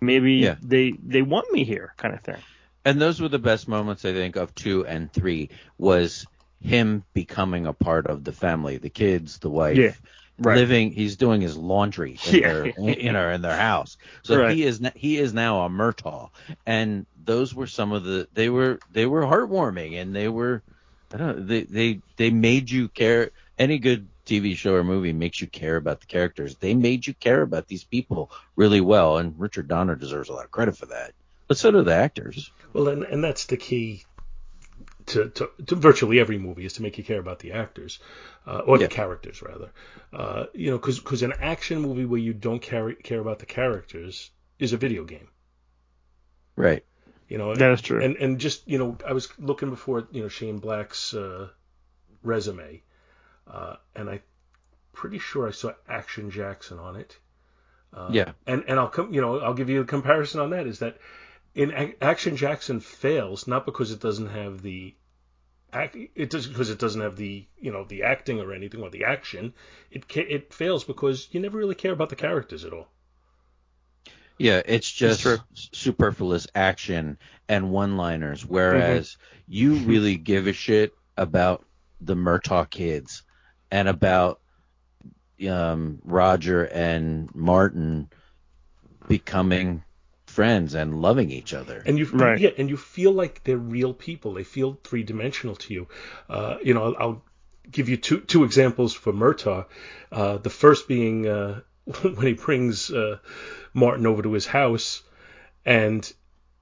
maybe Yeah. they they want me here kind of thing. And those were the best moments I think of two and three was him becoming a part of the family, the kids, the wife. Yeah, right. Living, he's doing his laundry in Yeah. their in, their in their house. So Right. he is he is now a Murtaugh, and those were some of the they were they were heartwarming and they were I don't know they they they made you care. Any good TV show or movie makes you care about the characters. They made you care about these people really well, and Richard Donner deserves a lot of credit for that. But so do the actors. Well, and, and that's the key to, to, to virtually every movie is to make you care about the actors, uh, or Yeah. the characters rather. Uh, you know, because an action movie where you don't care care about the characters is a video game. Right. You know, That is true. And and just you know, I was looking before you know Shane Black's uh, resume, uh, and I pretty sure I saw Action Jackson on it. Uh, Yeah. And and I'll come, you know, I'll give you a comparison on that. Is that in Ac- Action Jackson fails not because it doesn't have the act, it does because it doesn't have the you know the acting or anything or the action. It ca- it fails because you never really care about the characters at all. Yeah, it's just true. superfluous action and one-liners, whereas you really give a shit about the Murtaugh kids and about um, Roger and Martin becoming friends and loving each other. and you Right. yeah, and you feel like they're real people. They feel three dimensional to you. Uh, you know, I'll, I'll give you two two examples for Murtaugh. Uh, the first being uh, when he brings uh, Martin over to his house, and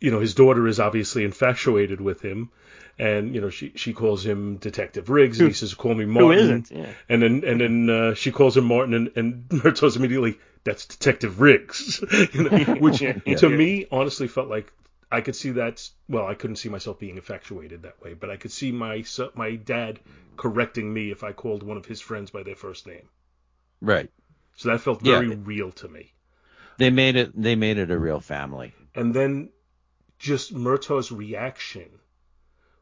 you know his daughter is obviously infatuated with him. And you know she she calls him Detective Riggs, and he says, "Call me Martin." isn't? Yeah. And then and then uh, she calls him Martin, and, and Murtaugh's immediately that's Detective Riggs, you know, which Yeah. to me honestly felt like I could see that. Well, I couldn't see myself being infatuated that way, but I could see my my dad correcting me if I called one of his friends by their first name. Right. So that felt Yeah. very real to me. They made it they made it a real family. And then just Murtaugh's reaction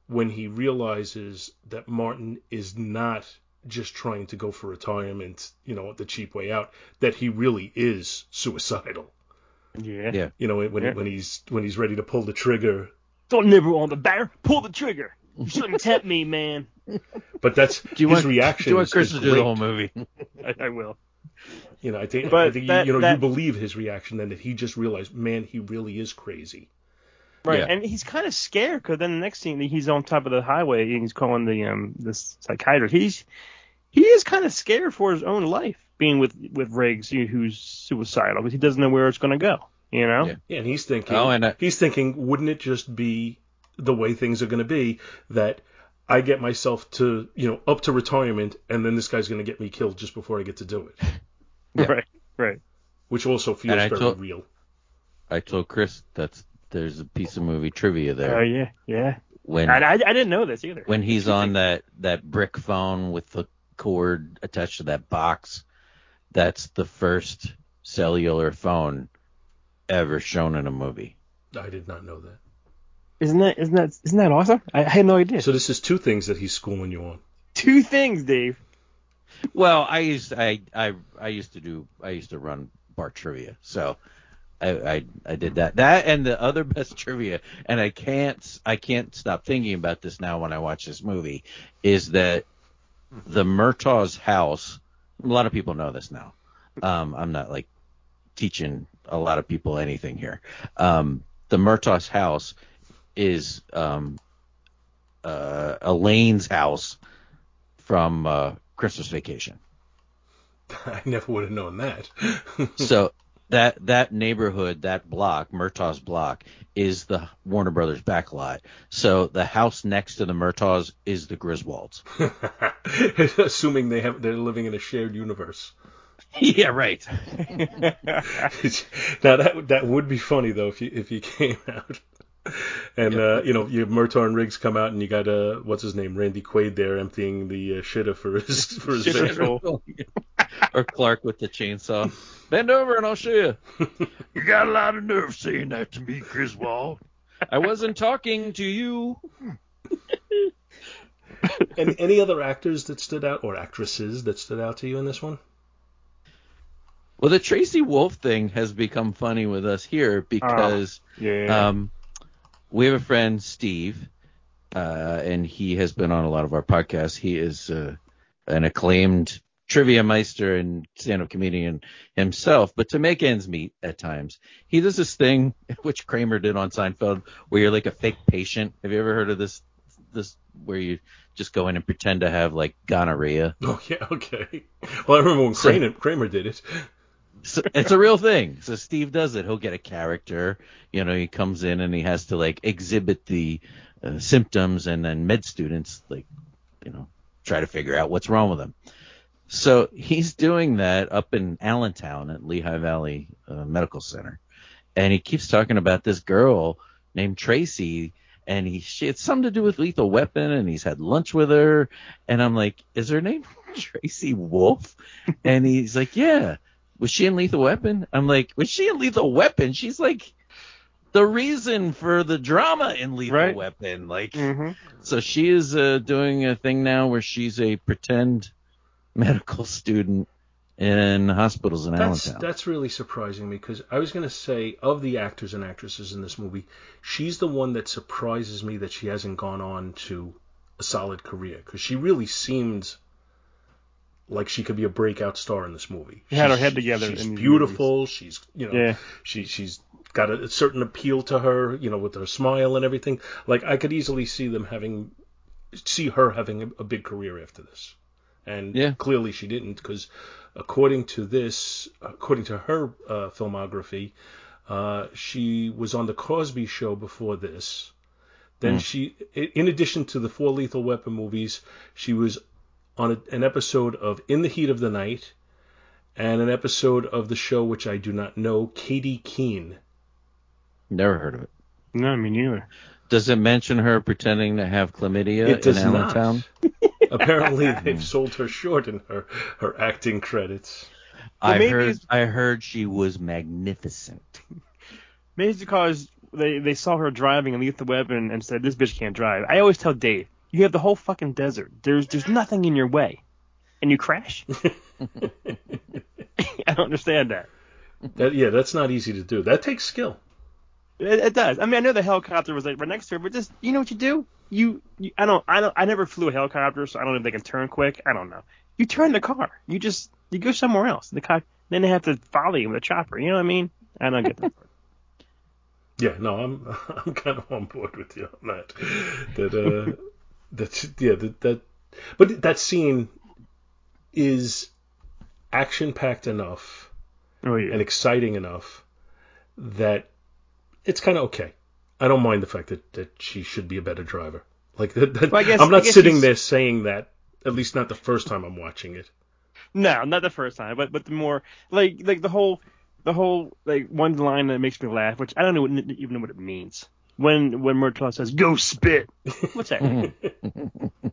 when he realizes that Martin is not just trying to go for retirement, you know, the cheap way out, that he really is suicidal. Yeah. Yeah. You know, when Yeah. when he's when he's ready to pull the trigger. Don't nibble on the bear. Pull the trigger. You shouldn't tempt me, man. But that's Do you his want reaction. Do you want Chris is to do the whole movie? I, I will. You know, I think, But I think that- you, you know that- you believe his reaction then that he just realized, man, he really is crazy. Right, Yeah. and he's kind of scared because then the next scene he's on top of the highway and he's calling the um this psychiatrist. He's he is kind of scared for his own life being with with Riggs who's suicidal because he doesn't know where it's going to go. You know. Yeah. Yeah, and he's thinking, Oh, and, uh, he's thinking, wouldn't it just be the way things are going to be that I get myself to, you know, up to retirement, and then this guy's going to get me killed just before I get to do it, Yeah. Right. Right. which also feels very told- real. I told Chris that's there's a piece of movie trivia there. Oh there yeah. Yeah. when And I, I didn't know this either. when he's on that that brick phone with the cord attached to that box. That's the first cellular phone ever shown in a movie. I did not know that. Isn't that isn't that isn't that awesome? I, I had no idea. So this is two things that he's schooling you on. Two things, Dave. Well, I used I I I used to do I used to run bar trivia, so I I, I did that that and the other best trivia, and I can't I can't stop thinking about this now when I watch this movie, is that the Murtaugh's house. A lot of people know this now. Um, I'm not like teaching a lot of people anything here. Um, the Murtaugh's house is um, uh, Elaine's house from uh, Christmas Vacation. I never would have known that. So that that neighborhood, that block, Murtaugh's block, is the Warner Brothers backlot. So the house next to the Murtaughs is the Griswolds. Assuming they have they're living in a shared universe. yeah, right. now that that would be funny though if you if you came out and uh, you know you have Murtaugh and Riggs come out and you got uh what's his name Randy Quaid there emptying the uh, shitter for his for his or Clark with the chainsaw. Bend over and I'll show you. You got a lot of nerve saying that to me, Griswold. I wasn't talking to you. And any other actors that stood out or actresses that stood out to you in this one? Well, the Traci Wolfe thing has become funny with us here because Yeah. um, we have a friend, Steve, uh, and he has been on a lot of our podcasts. He is uh, an acclaimed trivia meister and stand-up comedian himself. But to make ends meet at times, he does this thing which Kramer did on Seinfeld, where you're like a fake patient. Have you ever heard of this? This where you just go in and pretend to have like gonorrhea. Oh yeah, okay. Well, I remember when So- Kramer, Kramer did it. So it's a real thing. So Steve does it. He'll get a character. You know, he comes in and he has to like exhibit the uh, symptoms, and then med students like, you know, try to figure out what's wrong with him. So he's doing that up in Allentown at Lehigh Valley uh, Medical Center, and he keeps talking about this girl named Tracy. And he, she had something to do with Lethal Weapon, and he's had lunch with her. And I'm like, is her name Traci Wolfe? And he's like, yeah was she in Lethal Weapon? I'm like, was she in Lethal Weapon? She's like the reason for the drama in Lethal Right. Weapon. Like, hmm so she is uh, doing a thing now where she's a pretend medical student in hospitals in That's Allentown. that's really surprising me because I was going to say of the actors and actresses in this movie, she's the one that surprises me that she hasn't gone on to a solid career because she really seemed like she could be a breakout star in this movie. She had her head together She's in these beautiful. She's you know Yeah. she she's got a, a certain appeal to her, you know, with her smile and everything. Like I could easily see them having see her having a, a big career after this. And Yeah. clearly she didn't because according to this, according to her uh, filmography, uh, she was on the Cosby Show before this. Then she, in addition to the four Lethal Weapon movies, she was on a, an episode of In the Heat of the Night and an episode of the show which I do not know, Katy Keene. Never heard of it. No, me neither. Does it mention her pretending to have chlamydia It does in not. Allentown? Apparently, they've sold her short in her her acting credits. I maybe heard. I heard she was magnificent. Maybe it's because they, they saw her driving in Lethal Weapon and said, this bitch can't drive. I always tell Dave, you have the whole fucking desert. There's there's nothing in your way. And you crash? I don't understand that. That yeah, that's not easy to do. That takes skill. It, it does. I mean, I know the helicopter was like right next to her, but just you know what you do? You, you I don't I don't I never flew a helicopter, so I don't know if they can turn quick. I don't know. You turn the car. You just you go somewhere else. The car then they have to follow you with a chopper. You know what I mean? I don't get that. part. Yeah, no, I'm I'm kind of on board with you on that. That uh, that's yeah, that, that but that scene is action packed enough oh yeah. and exciting enough that it's kind of okay. I don't mind the fact that, that she should be a better driver. Like that, that Well, I guess- I'm I not guess sitting she's- there saying that. At least not the first time I'm watching it. No, not the first time, but but the more like like the whole the whole like one line that makes me laugh, which I don't know, even know what it means. When when Murtaugh says "Go spit," what's that? like,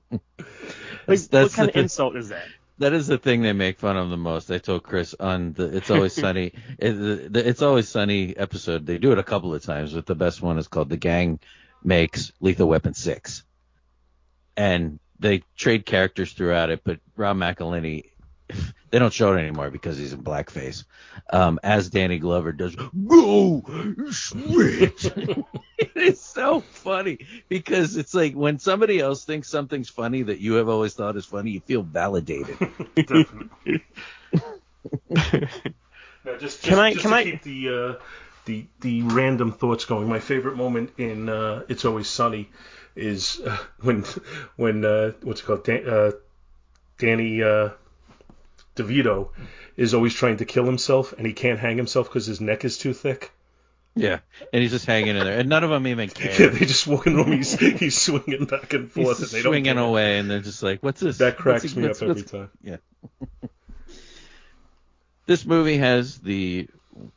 That's- what that's kind of insult is that? That is the thing they make fun of the most. I told Chris on the It's Always Sunny. it, the, the It's Always Sunny episode. They do it a couple of times, but the best one is called "The Gang Makes Lethal Weapon 6. and they trade characters throughout it. But Rob McElhenney, they don't show it anymore because he's in blackface. Um, as Danny Glover does, go switch. it's so funny because it's like when somebody else thinks something's funny that you have always thought is funny, you feel validated. Definitely. Now, just, just, Can I- just can to I- keep the uh, the the random thoughts going. My favorite moment in uh, It's Always Sunny is uh, when when uh, what's it called Dan, uh, Danny uh, DeVito is always trying to kill himself and he can't hang himself because his neck is too thick. yeah, and he's just hanging in there, and none of them even care. Yeah, care. they just walk in the room. He's he's swinging back and forth, just and they don't swinging away, and they're just like, "What's this?" That cracks What's- me what's- up every what's- time. Yeah. this movie has the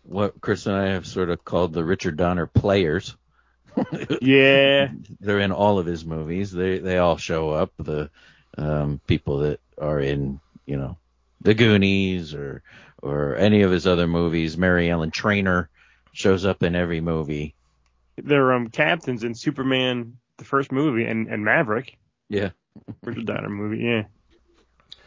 what Chris and I have sort of called the Richard Donner players. Yeah. They're in all of his movies. They they all show up. The um, people that are in you know the Goonies or or any of his other movies. Mary Ellen Trainor shows up in every movie. They're um captains in Superman, the first movie, and, and Maverick, Yeah. Richard Donner movie. Yeah.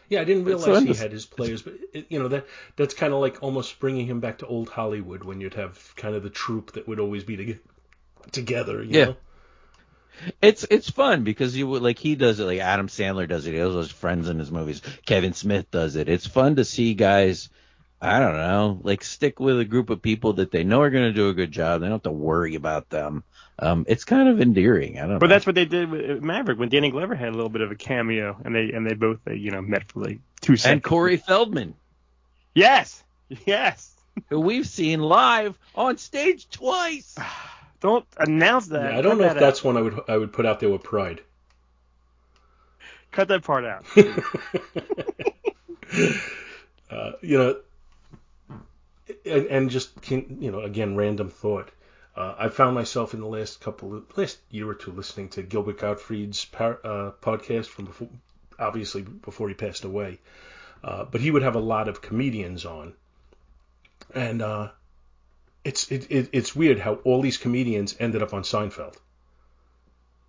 Yeah, I didn't realize he had his players, but it, you know that that's kind of like almost bringing him back to old Hollywood when you'd have kind of the troupe that would always be to, together. You Yeah. know? It's it's fun because you like he does it like Adam Sandler does it. He has those friends in his movies. Kevin Smith does it. It's fun to see guys. I don't know, like stick with a group of people that they know are going to do a good job. They don't have to worry about them. Um, it's kind of endearing. I don't know. But that's what they did with Maverick when Danny Glover had a little bit of a cameo, and they and they both they, you know met for like two seconds. and Corey Feldman, Yes, yes. who we've seen live on stage twice. Don't announce that. Yeah, I don't Cut know if that's out. one I would I would put out there with pride. Cut that part out. uh, you know, and, and just can, you know, again, random thought. Uh, I found myself in the last couple of last year or two listening to Gilbert Gottfried's par, uh, podcast from before, obviously before he passed away. Uh, but he would have a lot of comedians on, and uh, it's it, it, it's weird how all these comedians ended up on Seinfeld.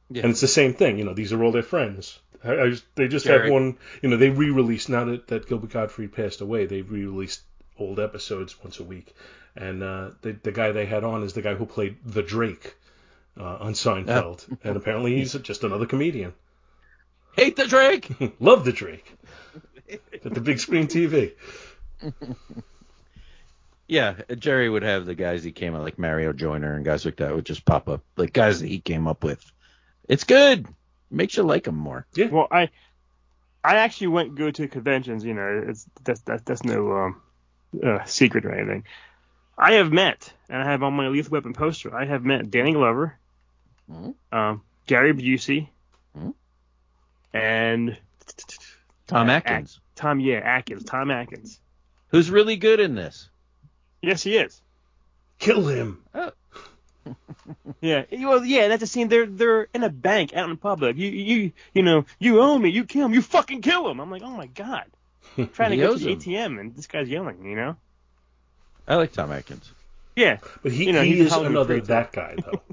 Yeah. And it's the same thing, you know. These are all their friends. I, I just, they just have one, you know. They re-released now that, that Gilbert Gottfried passed away. They re-released old episodes once a week, and uh, the the guy they had on is the guy who played the Drake uh, on Seinfeld, and apparently he's just another comedian. Hate the Drake. Love the Drake at the big screen TV. Yeah, Jerry would have the guys he came up like Mario Joyner and guys like that would just pop up, like guys that he came up with. It's good. Makes you like him more. well, I I actually went go to conventions. You know, it's that's that, that's no um, uh, secret or anything. I have met, and I have on my Lethal Weapon poster. I have met Danny Glover, Mhm. um, Gary Busey, Mhm. and Tom Uh, Atkins, Tom. Yeah, Atkins. Tom Atkins. who's really good in this. Yes, he is. Kill him. Oh. Yeah, well, yeah, that's a scene. They're they're in a bank out in public. You you you know you owe me. You kill him. You fucking kill him. I'm like, oh my god, trying to He get to the him. ATM and this guy's yelling. You know? I like Tom Atkins. Yeah, But he, You know, he he's is another creator. that guy though.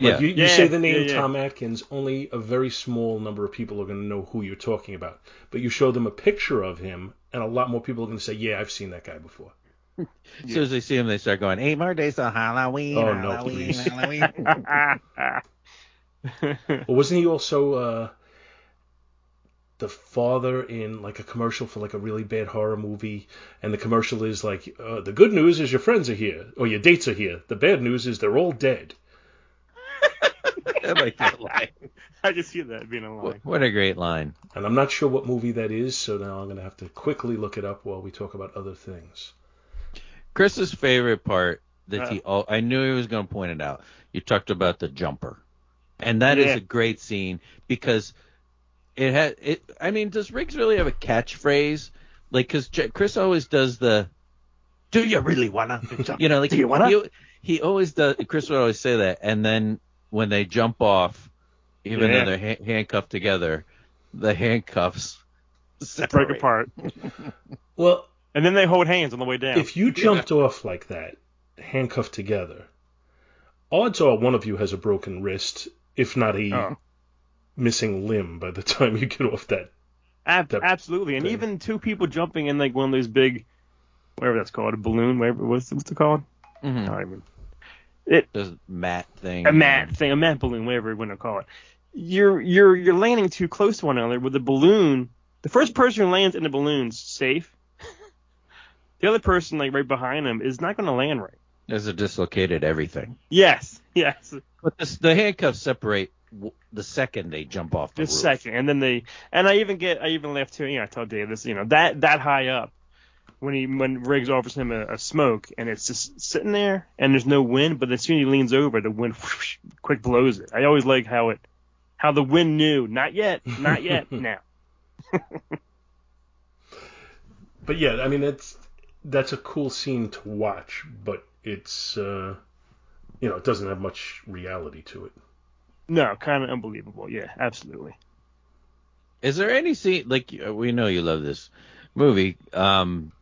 Yeah. Like you, you Yeah, say the name yeah, yeah. Tom Atkins, only a very small number of people are going to know who you're talking about. But you show them a picture of him, and a lot more people are going to say, "Yeah, I've seen that guy before." As soon as they see him, they start going, eight more days till Halloween. Oh, no, Halloween, please. Halloween. Well, wasn't he also uh, the father in like a commercial for like a really bad horror movie? And the commercial is like, uh, "The good news is your friends are here, or your dates are here. The bad news is they're all dead." I like that line. I just see that being a line. What, what a great line. And I'm not sure what movie that is, so now I'm going to have to quickly look it up while we talk about other things. Chris's favorite part that Uh. he, oh, I knew he was going to point it out. You talked about the jumper, and that is Yeah. a great scene because it had it. I mean, does Riggs really have a catchphrase? Like, because Chris always does the, "Do you really wanna?" You know, like Do you wanna? He, he always does. Chris would always say that, and then when they jump off, even Yeah. though they're ha- handcuffed together, the handcuffs Break apart, Well, and then they hold hands on the way down. if you jumped off like that, handcuffed together, odds are one of you has a broken wrist, if not a Oh. missing limb by the time you get off that. Ab- that absolutely, and even two people jumping in like one of those big, whatever that's called, a balloon, whatever what's what's it called? Mhm. I don't even. It This mat thing. a mat thing, a mat balloon, whatever you want to call it. You're you're you're landing too close to one another with the balloon. The first person who lands in the balloon's safe. The other person like right behind him is not going to land right. There's a dislocated everything. Yes, yes, But this, the handcuffs separate w- the second they jump off the just roof. second, and then they and I even get I even laughed too. You know, I told Dave this. You know that that high up when he when Riggs offers him a, a smoke and it's just sitting there and there's no wind, but as soon as he leans over, the wind whoosh, quick blows it. I always like how it how the wind knew. Not yet, not yet. now. But yeah, I mean that's that's a cool scene to watch, but it's uh, you know it doesn't have much reality to it. No, kind of unbelievable. Yeah, absolutely. Is there any scene like uh, we know you love this movie? Um,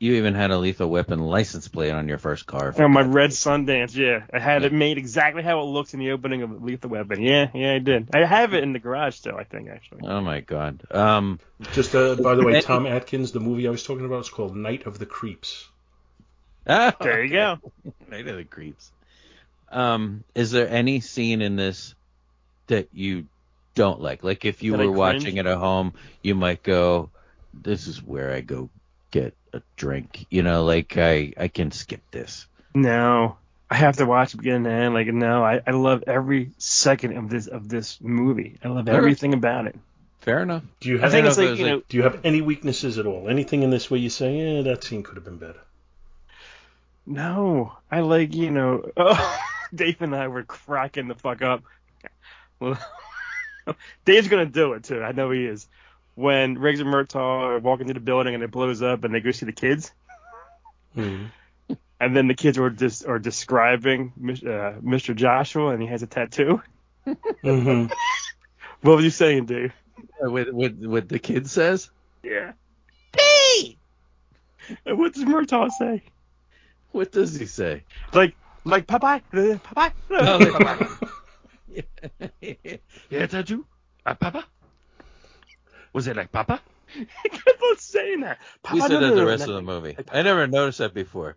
You even had a Lethal Weapon license plate on your first car. Oh, my red Sundance, yeah. I had it made exactly how it looks in the opening of Lethal Weapon. Yeah, yeah, I did. I have it in the garage still, I think, actually. Oh my god. Um, Just uh, by the way, Tom Atkins, the movie I was talking about is called Night of the Creeps. there you go. Night of the Creeps. Um, is there any scene in this that you don't like? Like if you That were watching it at home, you might go, "This is where I go get a drink." You know, like I I can skip this. No. I have to watch it beginning to end. Like, no, I, I love every second of this of this movie. I love Okay. everything about it. Fair enough. Do you I have think it's like, was you like- know, Do you have any weaknesses at all? Anything in this where you say, "Yeah, that scene could have been better"? No, I like you know. Oh, Dave and I were cracking the fuck up. Well, Dave's gonna do it too. I know he is. When Riggs and Murtaugh are walking through the building and it blows up and they go see the kids, Hmm. and then the kids are just are describing uh, Mr. Joshua and he has a tattoo. hmm What were you saying, Dave? With with what the kid says. Yeah. Pete. And what does Murtaugh say? What does he say? Like like Popeye, uh, Popeye. Oh, like Popeye. yeah, tattoo. Uh, Papa. Was it like Papa? I kept on saying that. We Popeye, said no, that no, the no, rest no. of the movie. I never noticed that before.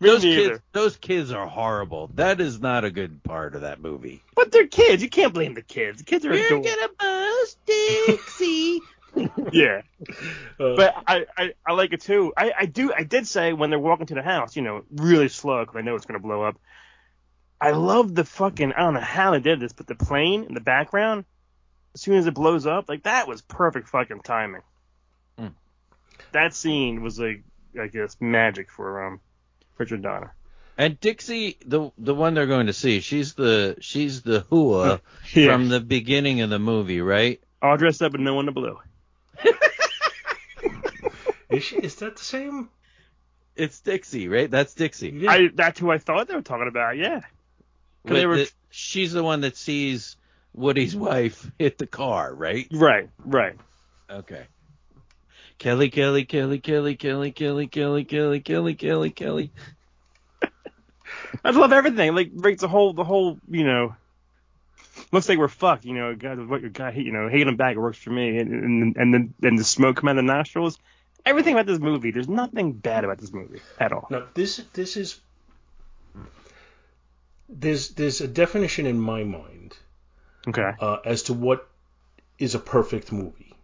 Me Those neither. kids, those kids are horrible. That is not a good part of that movie. But they're kids. You can't blame the kids. The kids are We're adorable. gonna bust Dixie. Yeah. Uh, But I, I, I like it too. I, I do. I did say when they're walking to the house, you know, really slow because I know it's gonna blow up. I love the fucking. I don't know how they did this, but the plane in the background, as soon as it blows up, like that was perfect fucking timing. Hmm. That scene was like, I guess, magic for um, Richard Donner. and Dixie, the the one they're going to see, she's the she's the hua Yeah. from the beginning of the movie, right? All dressed up in no one to blue. is, she, is that the same? It's Dixie, right? That's Dixie. Yeah. I that's who I thought they were talking about. Yeah. they were- the- she's the one that sees Woody's wife hit the car, right? Right. Right. Okay. Kelly, Kelly, Kelly, Kelly, Kelly, Kelly, Kelly, Kelly, Kelly, Kelly, Kelly. I love everything. Like right, the whole the whole you know looks like we're fucked. You know, God, what your guy, you know, hating him back. Works for me. And and and then and the smoke come out of the nostrils. Everything about this movie. There's nothing bad about this movie at all. Now this this is there's there's a definition in my mind Okay. uh, as to what is a perfect movie,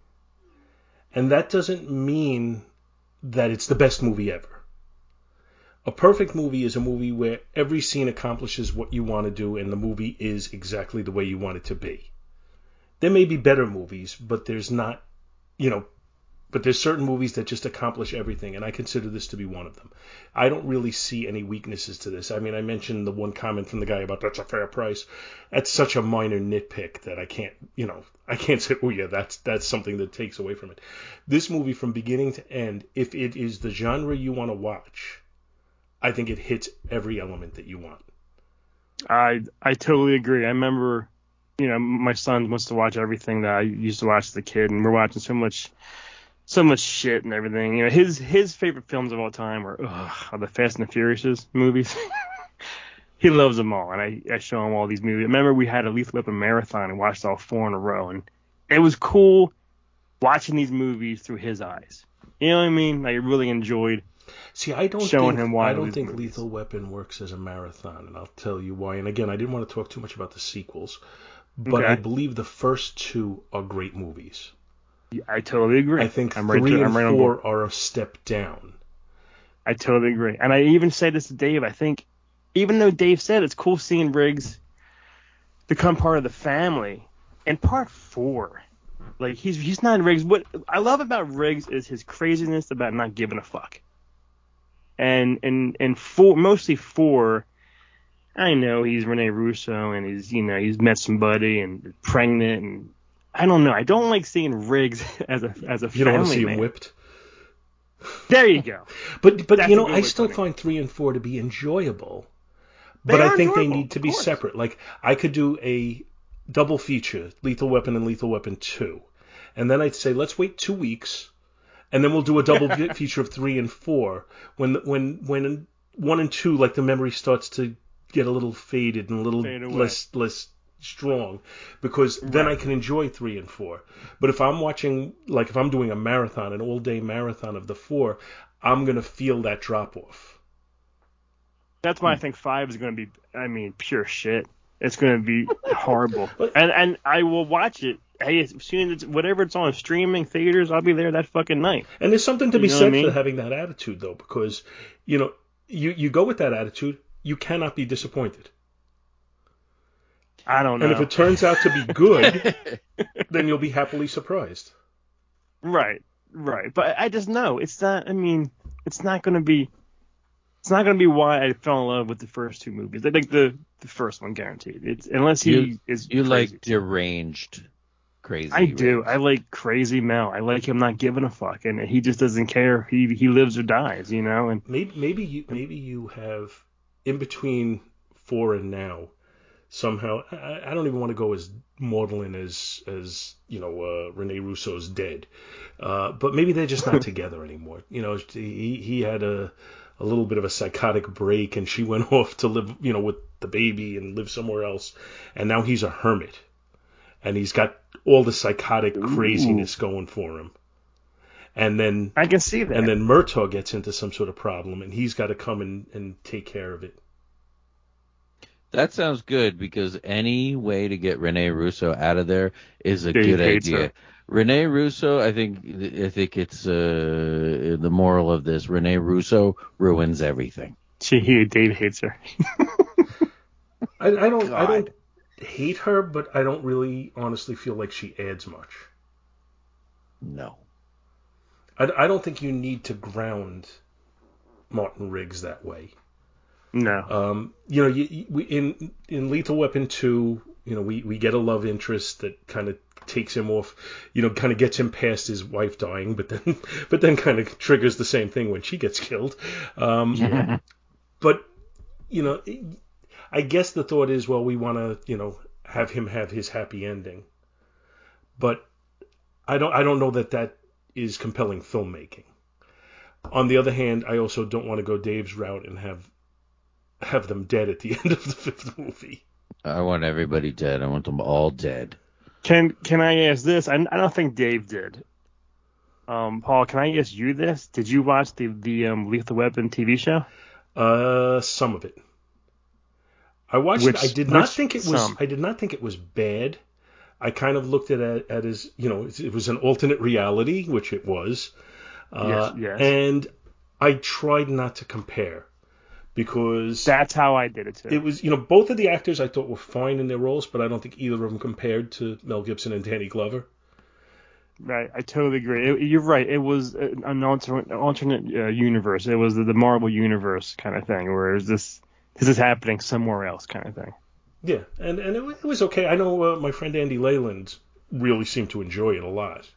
and that doesn't mean that it's the best movie ever. A perfect movie is a movie where every scene accomplishes what you want to do, and the movie is exactly the way you want it to be. There may be better movies, but there's not, you know, but there's certain movies that just accomplish everything, and I consider this to be one of them. I don't really see any weaknesses to this. I mean, I mentioned the one comment from the guy about that's a fair price. That's such a minor nitpick that I can't, you know, I can't say, oh yeah, that's that's something that takes away from it. This movie, from beginning to end, if it is the genre you want to watch, I think it hits every element that you want. I I totally agree. I remember, you know, my son wants to watch everything that I used to watch as a kid, and we're watching so much, so much shit and everything. You know, his his favorite films of all time are, ugh, are the Fast and the Furious movies. he loves them all, and I I show him all these movies. I remember we had a Lethal Weapon marathon and watched all four in a row, and it was cool watching these movies through his eyes. You know what I mean? I really enjoyed. See, I don't Showing think him why I don't think movies. Lethal Weapon works as a marathon, and I'll tell you why. And again, I didn't want to talk too much about the sequels, but Okay. I believe the first two are great movies. I totally agree. I think I'm right three there. and I'm right four are a step down. I totally agree. And I even say this to Dave. I think, even though Dave said it's cool seeing Riggs become part of the family, in part four, like he's he's not Riggs. What I love about Riggs is his craziness about not giving a fuck. And and and four, mostly four. I know he's Rene Russo and he's you know he's met somebody and pregnant and I don't know. I don't like seeing Riggs as a as a You don't want to see man. him whipped. There you go. But but That's you know, I still it. find three and four to be enjoyable. They But I think they need to be course. separate. Like I could do a double feature, Lethal Weapon and Lethal Weapon Two, and then I'd say let's wait two weeks, and then we'll do a double feature of three and four. When when when one and two, like the memory starts to get a little faded and a little less less strong, because right. then I can enjoy three and four. But if I'm watching, like if I'm doing a marathon, an all day marathon of the four, I'm gonna feel that drop off. That's why I hmm. think five is gonna be, I mean, pure shit. It's gonna be horrible, and and I will watch it hey, as soon as it's, whatever it's on streaming theaters, I'll be there that fucking night. And there's something to you be said I mean? for having that attitude, though, because you know you you go with that attitude, you cannot be disappointed. I don't know. And if it turns out to be good, then you'll be happily surprised. Right, right. But I just know it's not. I mean, it's not going to be. It's not going to be why I fell in love with the first two movies. I think the the first one guaranteed. It's unless he you, is. You like deranged crazy. I do. I like crazy Mel. I like him not giving a fuck, and he just doesn't care. He he lives or dies, you know. And maybe maybe you maybe you have in between four and now somehow. I, I don't even want to go as maudlin as as you know uh, Rene Russo's dead, uh, but maybe they're just not together anymore. You know, he he had a a little bit of a psychotic break, and she went off to live, you know, with the baby and live somewhere else, and now he's a hermit and he's got all the psychotic craziness going for him. And then I can see that. And then Murtaugh gets into some sort of problem, and he's got to come and, and take care of it. That sounds good because any way to get Rene Russo out of there is a Dave good idea. Her. Rene Russo, I think, I think it's uh, the moral of this. Rene Russo ruins everything. She, Dave hates her. I, I, don't. God. I don't hate her, but I don't really honestly feel like she adds much. No. I, I don't think you need to ground Martin Riggs that way. No. Um, you know, you, we, in in Lethal Weapon two, you know, we, we get a love interest that kind of takes him off, you know, kind of gets him past his wife dying, but then but then kind of triggers the same thing when she gets killed. Um, yeah. But you know, I guess the thought is, well, we want to, you know, have him have his happy ending. But I don't, I don't know that that is compelling filmmaking. On the other hand, I also don't want to go Dave's route and have have them dead at the end of the fifth movie. I want everybody dead. I want them all dead. Can Can I ask this? I, I don't think Dave did. Um, Paul, can I ask you this? Did you watch the the um, Lethal Weapon TV show? Uh, some of it. I watched which, it. I did not think it was. Some. I did not think it was bad. I kind of looked at it as you know it was an alternate reality, which it was. Uh, yes, yes. And I tried not to compare because that's how I did it too. It was you know both of the actors I thought were fine in their roles, but I don't think either of them compared to Mel Gibson and Danny Glover. Right, I totally agree. It, you're right. It was an alternate, alternate uh, universe. It was the, the Marvel universe kind of thing, where was this this is happening somewhere else kind of thing. Yeah, and and it, it was okay. I know uh, my friend Andy Leyland really seemed to enjoy it a lot.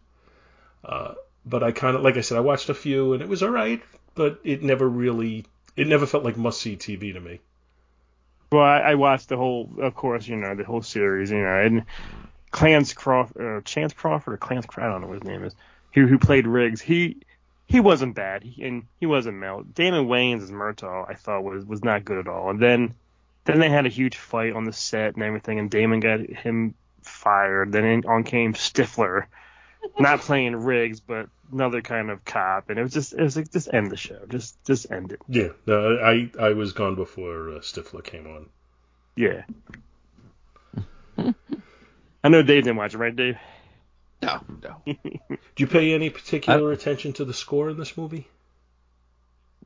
Uh, but I kind of, like I said, I watched a few and it was all right, but it never really, it never felt like must see TV to me. Well, I, I watched the whole, of course, you know, the whole series, you know, and Clarence Crawford, uh, Chance Crawford or Clarence, I don't know what his name is, who who played Riggs. He he wasn't bad, he, and he wasn't Mel. Damon Wayans as Murtaugh, I thought was was not good at all. And then then they had a huge fight on the set and everything, and Damon got him fired. Then on came Stifler, not playing Riggs, but another kind of cop, and it was just it was like just end the show, just just end it. Yeah, no, I I was gone before uh, Stifler came on. Yeah. I know Dave didn't watch it, right, Dave? No, no. Do you pay any particular I, attention to the score in this movie?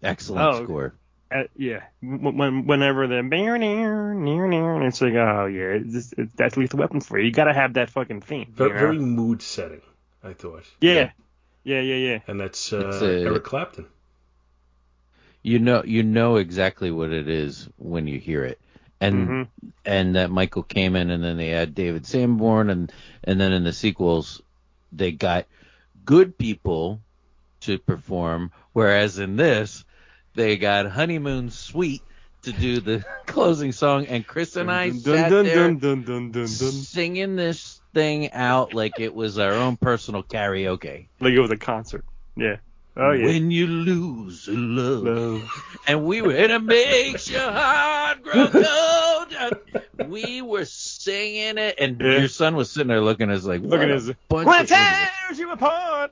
Excellent oh, score. Uh, yeah, when, whenever the near near near near, it's like, oh yeah, it's, it's, that's lethal weapon for you. You gotta have that fucking theme. Very, very mood setting, I thought. Yeah, yeah, yeah, yeah. And that's uh, a, Eric Clapton. You know, you know exactly what it is when you hear it and mm-hmm. and that Michael Kamen, and then they had David Sanborn, and and then in the sequels they got good people to perform, whereas in this they got Honeymoon Suite to do the closing song, and Chris and I dun, sat dun, there dun, singing this thing out like it was our own personal karaoke. Like it was a concert. Yeah. Oh yeah. When you lose love. And we were, and it makes your heart grow cold. We were singing it, and Yeah. your son was sitting there looking at us like, looking at what a his. bunch When idiots. tears you apart,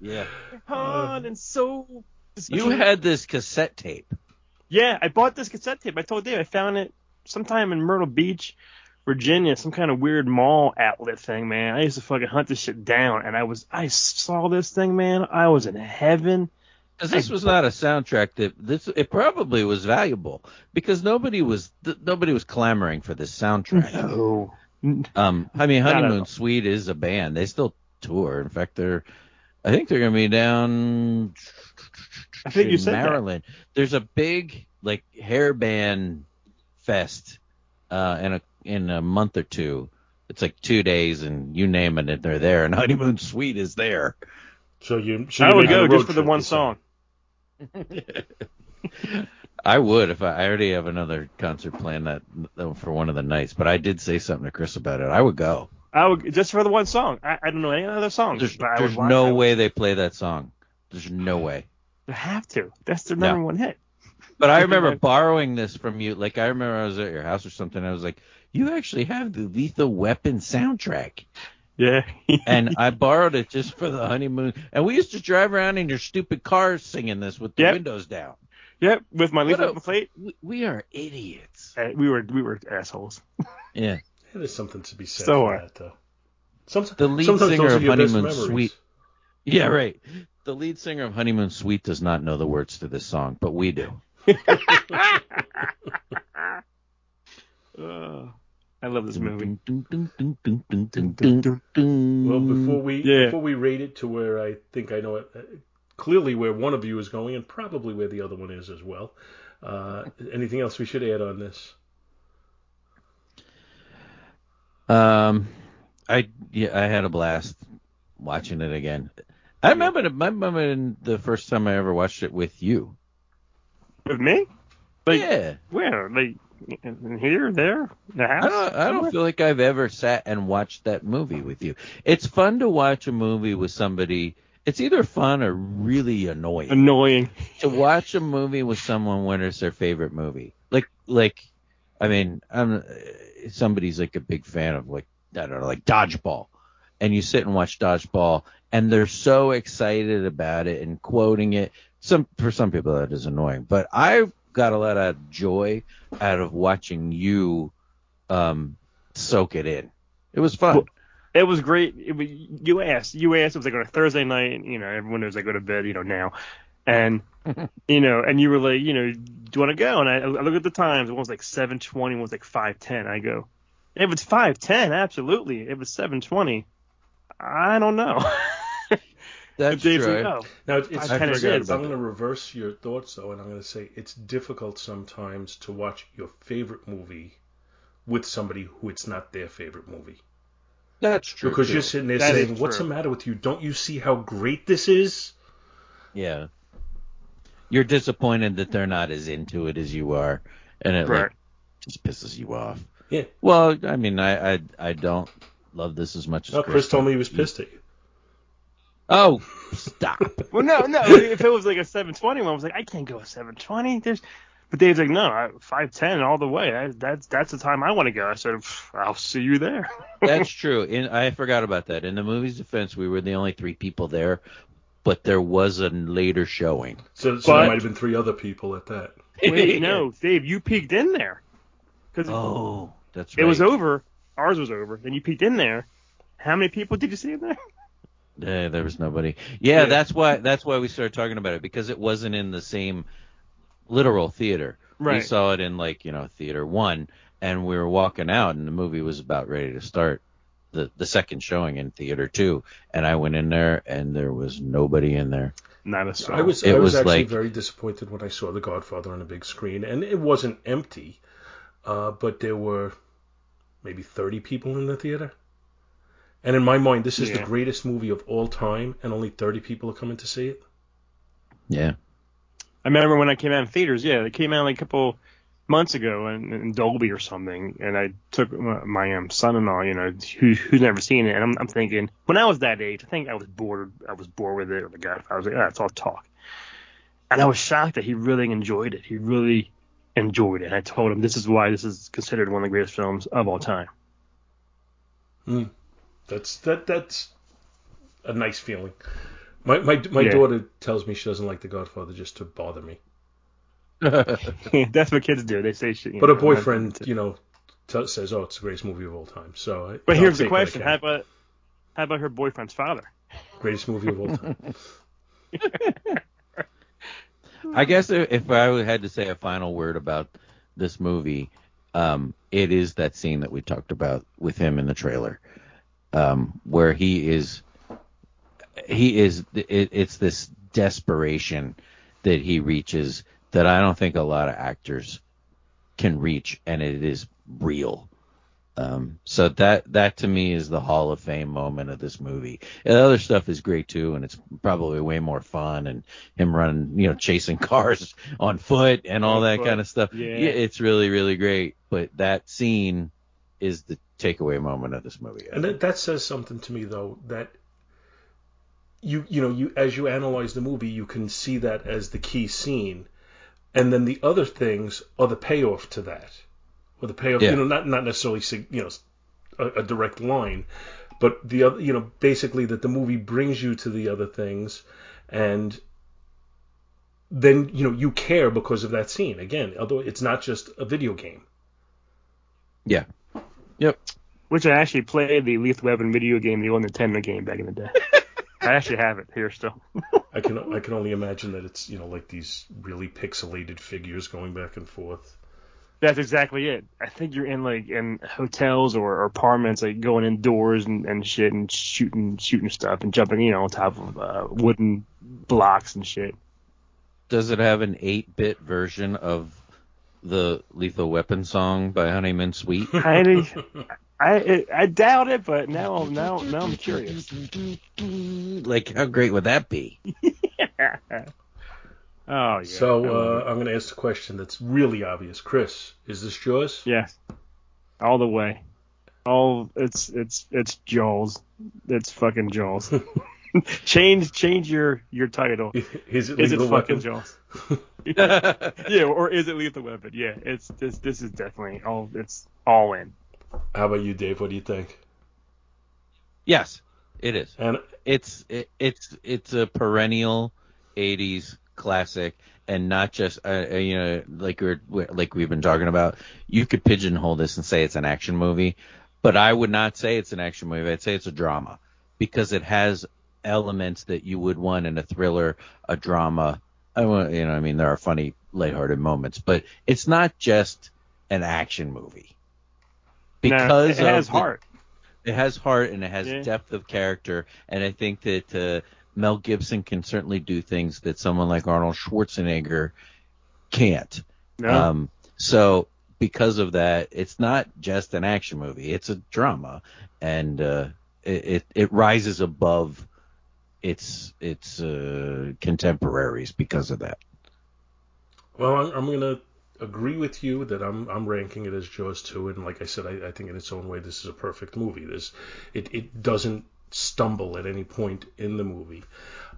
Yeah. heart and so. You had this cassette tape. Yeah, I bought this cassette tape. I told Dave I found it sometime in Myrtle Beach, Virginia, some kind of weird mall outlet thing, man. I used to fucking hunt this shit down, and I was I saw this thing, man. I was in heaven. Because this was not a soundtrack that this it probably was valuable because nobody was th- nobody was clamoring for this soundtrack. No. Um, I mean, Honeymoon. Suite is a band. They still tour. In fact, they're I think they're gonna be down. I think you in said that. Maryland. There's a big like hair band fest uh, in a in a month or two. It's like two days, and you name it, and they're there. And Honeymoon Suite is there. So you, so I you're would go just for the one song. I would if I, I already have another concert planned that for one of the nights. But I did say something to Chris about it. I would go. I would just for the one song. I, I don't know any other songs. There's, but there's watch- no would- way they play that song. There's no way. They have to. That's their No. number one hit. But I remember borrowing this from you. Like I remember I was at your house or something. I was like, "You actually have the Lethal Weapon soundtrack," Yeah. and I borrowed it just for the honeymoon. And we used to drive around in your stupid cars singing this with the Yep. windows down. yep, with my lethal a- plate. We, we are idiots. Uh, we were we were assholes. Yeah. There's something to be said So for are. that, though. Sometimes, The lead sometimes singer of Honeymoon memories. Suite. Yeah, right. The lead singer of Honeymoon Suite does not know the words to this song, but we do. Uh, I love this movie. Well, before we Yeah. before we rate it to where I think I know it, uh, clearly where one of you is going, and probably where the other one is as well. Uh, anything else we should add on this? Um, I yeah, I had a blast watching it again. I remember, the, I remember the first time I ever watched it with you. With me? Like yeah, where? Like in here, there, the house? I don't, I don't feel like I've ever sat and watched that movie with you. It's fun to watch a movie with somebody. It's either fun or really annoying. Annoying. to watch a movie with someone when it's their favorite movie. Like like I mean, I'm somebody's like a big fan of like I don't know, like dodgeball. And you sit and watch dodgeball and they're so excited about it and quoting it. Some for some people that is annoying, but I got a lot of joy out of watching you um soak it in. It was fun. Well, It was great. It was, you asked, you asked. It was like on a Thursday night, you know, everyone knows I go to bed, you know, now, and you know, and you were like, you know, do you want to go? And I, I look at the times. One was like seven twenty. One was like five ten. I go, if it's five ten, absolutely. If it's seven twenty, I don't know. That's Dave's true. like, oh, Now it's, it's I forgot it's- about I'm going to reverse your thoughts though, and I'm going to say it's difficult sometimes to watch your favorite movie with somebody who it's not their favorite movie That's true. because too. you're sitting there That is saying, "What's the matter with you? Don't you see how great this is?" Yeah. You're disappointed that they're not as into it as you are, and it right. like, just pisses you off. Yeah. Well, I mean, I I, I don't love this as much as Oh, Chris. Chris told me he was pissed at you. Oh, stop. Well, no, no. if it was like a 720 one, I was like, I can't go a 720. There's, but Dave's like, no, I- 510 all the way. That, that's that's the time I want to go. I said, I'll see you there. That's true. In, I forgot about that. In the movie's defense, we were the only three people there, but there was a later showing. So, so But- there might have been three other people at that. Wait, no, Dave, you peeked in there because Oh, that's it was over. Ours was over. Then you peeked in there. How many people did you see in there? Yeah, there was nobody. Yeah, Yeah. that's why that's why we started talking about it because it wasn't in the same literal theater. We saw it in like you know theater one, and we were walking out, and the movie was about ready to start. The the second showing in theater two, and I went in there, and there was nobody in there. Not a soul. I was It I was, was actually like- very disappointed when I saw The Godfather on a big screen, and it wasn't empty, uh, but there were maybe 30 people in the theater. And in my mind, this is the greatest movie of all time, and only 30 people are coming to see it. Yeah, I remember when I came out in theaters. Yeah, it came out like a couple months ago in, in Dolby or something, and I took my, my um, son-in-law, you know, who, who's never seen it, and I'm, I'm thinking when I was that age, I think I was bored. I was bored with it, or the guy. I was like, ah, it's all talk. And I was shocked that he really enjoyed it. He really enjoyed it. And I told him this is why this is considered one of the greatest films of all time. Mm. That's that that's a nice feeling. My my my Yeah. daughter tells me she doesn't like The Godfather just to bother me. That's what kids do. They say shit. you But a know, boyfriend, not- you know, t- says, "Oh, it's the greatest movie of all time." So, I- But I'll here's the take what I question. How about how about her boyfriend's father? greatest movie of all time. I guess if if I had to say a final word about this movie, um, it is that scene that we talked about with him in the trailer, um, where he is, he is, it, it's this desperation that he reaches that I don't think a lot of actors can reach, and it is real. Um, so that that to me is the Hall of Fame moment of this movie. And the other stuff is great too, and it's probably way more fun. And him running, you know, chasing cars on foot and all On that foot, kind of stuff. yeah. it's really really great. But that scene is the takeaway moment of this movie. And that, that says something to me though that you you know you as you analyze the movie you can see that as the key scene, and then the other things are the payoff to that, or the payoff Yeah. you know not not necessarily you know a, a direct line, but the other you know basically that the movie brings you to the other things, and then you know you care because of that scene again. Although it's not just a video game. yeah. Yep. Which I actually played the Lethal Weapon video game, the old Nintendo game back in the day. I actually have it here still. I can I can only imagine that it's you know like these really pixelated figures going back and forth. That's exactly it. I think you're in like in hotels or, or apartments, like going indoors and, and shit and shooting shooting stuff and jumping, you know, on top of uh, wooden blocks and shit. Does it have an 8-bit version of the Lethal Weapon song by Honeymoon Suite? I I I doubt it, but now now now I'm curious. like how great would that be? Oh yeah. So uh, I'm going to ask the question that's really obvious. Chris, is this yours? yes, all the way. All it's it's it's Jaws. It's fucking Jaws. change change your your title. Is it Is it fucking weapon? Jaws? yeah, or is it Lethal Weapon? Yeah, it's this. This is definitely all. It's all in. How about you, Dave? What do you think? Yes, it is. And It's it, it's it's a perennial '80s classic, and not just uh, uh, you know like we're like we've been talking about. You could pigeonhole this and say it's an action movie, but I would not say it's an action movie. I'd say it's a drama because it has elements that you would want in a thriller, a drama. I want you know I mean there are funny lighthearted moments, but it's not just an action movie. Because no, it has the- heart. it has heart and it has Yeah. depth of character, and I think that uh, Mel Gibson can certainly do things that someone like Arnold Schwarzenegger can't. No, Um, so because of that, it's not just an action movie; it's a drama, and uh, it, it it rises above its its uh, contemporaries because of that. well, I'm, I'm to agree with you that I'm I'm ranking it as Jaws 2, and like I said, I, I think in its own way this is a perfect movie. This it it doesn't stumble at any point in the movie.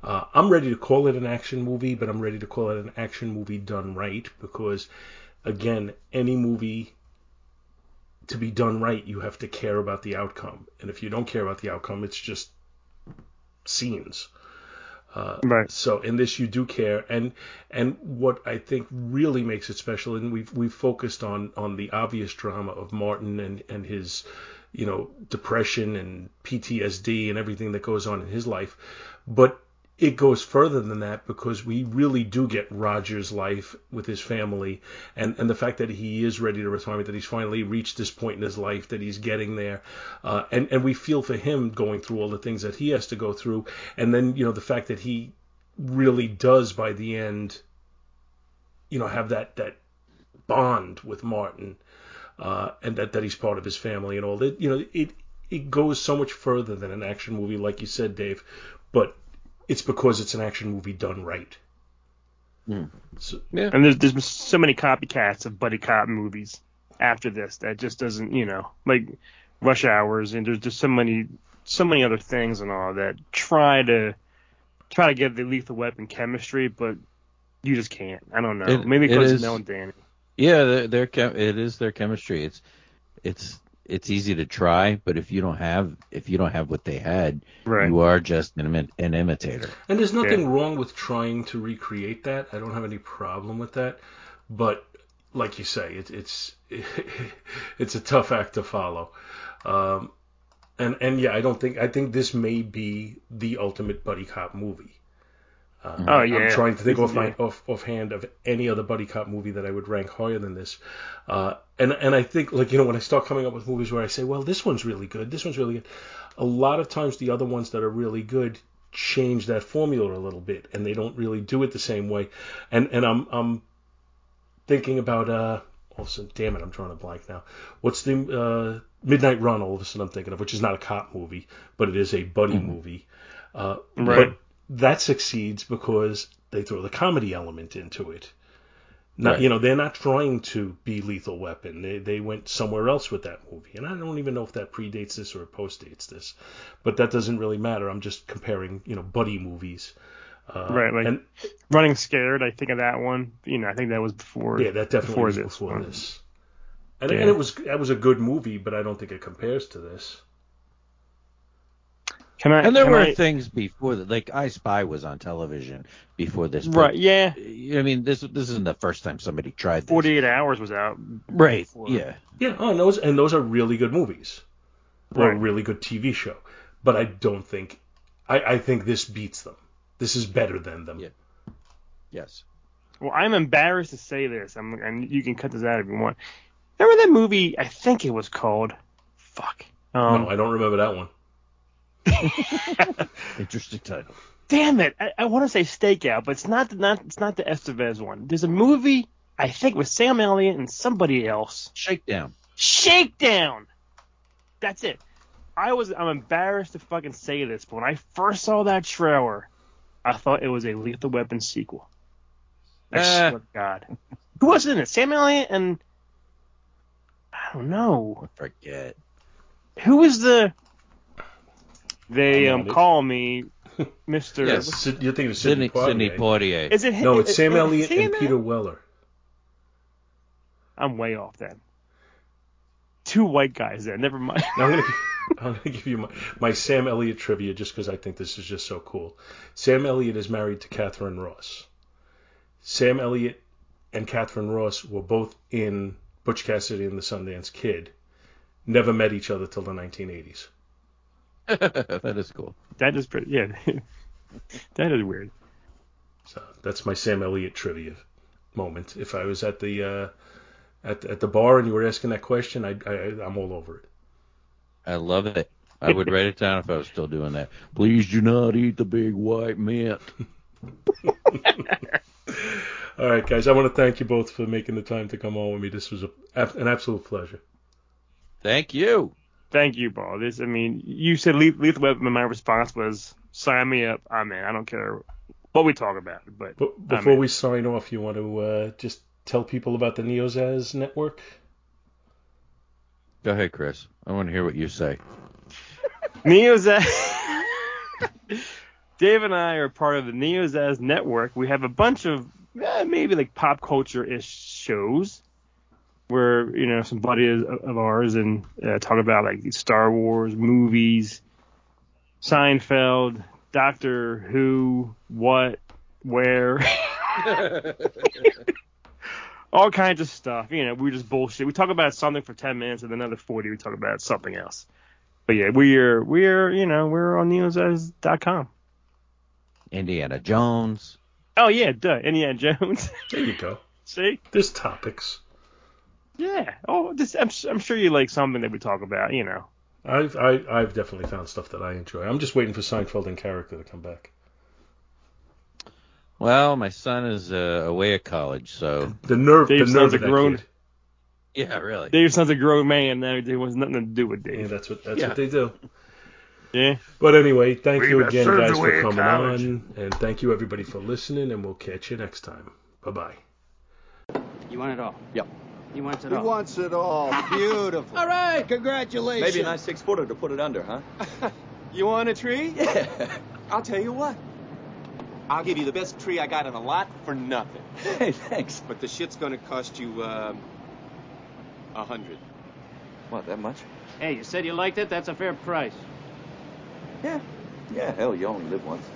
Uh, I'm ready to call it an action movie, but I'm ready to call it an action movie done right because, again, any movie to be done right, you have to care about the outcome, and if you don't care about the outcome, it's just scenes. Uh, right. so in this you do care, and and what I think really makes it special, and we've we've focused on on the obvious drama of Martin and and his, you know, depression and PTSD and everything that goes on in his life, but it goes further than that because we really do get Roger's life with his family and, and the fact that he is ready to retirement, that he's finally reached this point in his life, that he's getting there. Uh, and, and we feel for him going through all the things that he has to go through. And then, you know, the fact that he really does by the end, you know, have that, that bond with Martin, uh, and that, that he's part of his family and all that, you know, it, it goes so much further than an action movie, like you said, Dave, but it's because it's an action movie done right. Hmm. So, Yeah. And there's there's so many copycats of buddy cop movies after this that just doesn't you know like Rush Hours and there's just so many so many other things and all that try to try to get the lethal weapon chemistry, but you just can't. I don't know. It- Maybe because is- it's Mel and Danny. Yeah, their, their chem- it is their chemistry. It's it's it's easy to try, but if you don't have if you don't have what they had, Right. you are just an, imi- an imitator. and there's nothing Yeah. wrong with trying to recreate that. I don't have any problem with that. But like you say, it, it's it's a tough act to follow. Um, and and yeah, I don't think I think this may be the ultimate buddy cop movie. Uh, Oh, yeah. I'm trying to think off my off offhand of any other buddy cop movie that I would rank higher than this. Uh, and and I think like you know when I start coming up with movies where I say, well, this one's really good, this one's really good. A lot of times the other ones that are really good change that formula a little bit, and they don't really do it the same way. And and I'm I'm thinking about uh. All of a sudden, damn it, I'm drawing a blank now. What's the uh, Midnight Run? All of a sudden, I'm thinking of, which is not a cop movie, but it is a buddy movie. Uh, Right. But that succeeds because they throw the comedy element into it. Not, Right. you know, they're not trying to be Lethal Weapon. They they went somewhere else with that movie, and I don't even know if that predates this or postdates this, but that doesn't really matter. I'm just comparing, you know, buddy movies. Uh, Right, like- and Running Scared, I think of that one. You know, I think that was before. yeah, that definitely before was this before one. this. And, Yeah. and it was that was a good movie, but I don't think it compares to this. Can I? And there were I- things before that, like I Spy was on television before this. but, Right. Yeah. I mean, this this isn't the first time somebody tried this. 48 Hours was out. Right. before. Yeah. Yeah, oh, and those and those are really good movies, or a really good TV show. But I don't think, I, I think this beats them. This is better than them. Yeah. Yes. Well, I'm embarrassed to say this. I'm, and you can cut this out if you want. Remember that movie? I think it was called. Fuck. Um, no, I don't remember that one. Interesting title. damn it! I, I want to say Stakeout, but it's not the not it's not the Estevez one. There's a movie I think with Sam Elliott and somebody else. Shakedown. Shakedown. That's it. I was I'm embarrassed to fucking say this, but when I first saw that trailer, I thought it was a Lethal Weapon sequel. I Ah. swear to God. Who was in it? Sam Elliott and I don't know. Forget. Who was the they um call me Mr. Yes. Sid- You're thinking of Sidney, Sidney, Sidney Poitier. Poitier. Is it him? No, it's is- Sam is- Elliott is and in Peter that? Weller. I'm way off then. Two white guys there. Never mind. Now I'm gonna I'm gonna give you my, my Sam Elliott trivia just because I think this is just so cool. Sam Elliott is married to Katharine Ross. Sam Elliott and Katharine Ross were both in Butch Cassidy and the Sundance Kid. Never met each other till the 1980s. that is cool. that is pretty. Yeah. that is weird. So that's my Sam Elliott trivia moment. If I was at the uh, at at the bar and you were asking that question, I, I I'm all over it. I love it. I would write it down if I was still doing that. Please do not eat the big white mint. All right, guys. I want to thank you both for making the time to come on with me. This was a, an absolute pleasure. Thank you. Thank you, Paul. This, I mean, you said Le- Lethal Weapon, and my response was sign me up. I'm in. I don't care what we talk about, but But before we sign off, you want to uh, just tell people about the Neozaz network? Go ahead, Chris. I want to hear what you say. Neozaz. Dave and I are part of the Neozaz network. We have a bunch of eh, maybe like pop culture ish shows where you know some buddies of of ours and uh, talk about like Star Wars movies, Seinfeld, Doctor Who, what, where. all kinds of stuff. You know, we just bullshit. We talk about something for ten minutes, and then another forty we talk about something else. But yeah, we're we're you know we're on neozaz.com. Indiana Jones. Oh yeah, duh, Indiana Jones. There you go. See, There's topics. Yeah. Oh, this I'm, I'm sure you like something that we talk about. You know. I've I, I've definitely found stuff that I enjoy. I'm just waiting for Seinfeld and character to come back. Well, my son is uh, away at college, so The nerve, Dave the nerve sounds of a that grown- kid. yeah, really. Dave's son's a grown man now. There was nothing to do with Dave. Yeah, that's what that's Yeah. what they do. Yeah. But anyway, thank you again, guys, for coming on, and thank you everybody for listening, and we'll catch you next time. Bye bye. You want it all? Yep. He wants it He all. wants it all. Beautiful. All right, congratulations. Maybe a nice six footer to put it under, huh? You want a tree? Yeah. I'll tell you what. I'll give you the best tree I got in a lot for nothing. Hey, thanks. But the shit's gonna cost you, um, a hundred. What, that much? Hey, you said you liked it. That's a fair price. Yeah. Yeah, hell, you only live once.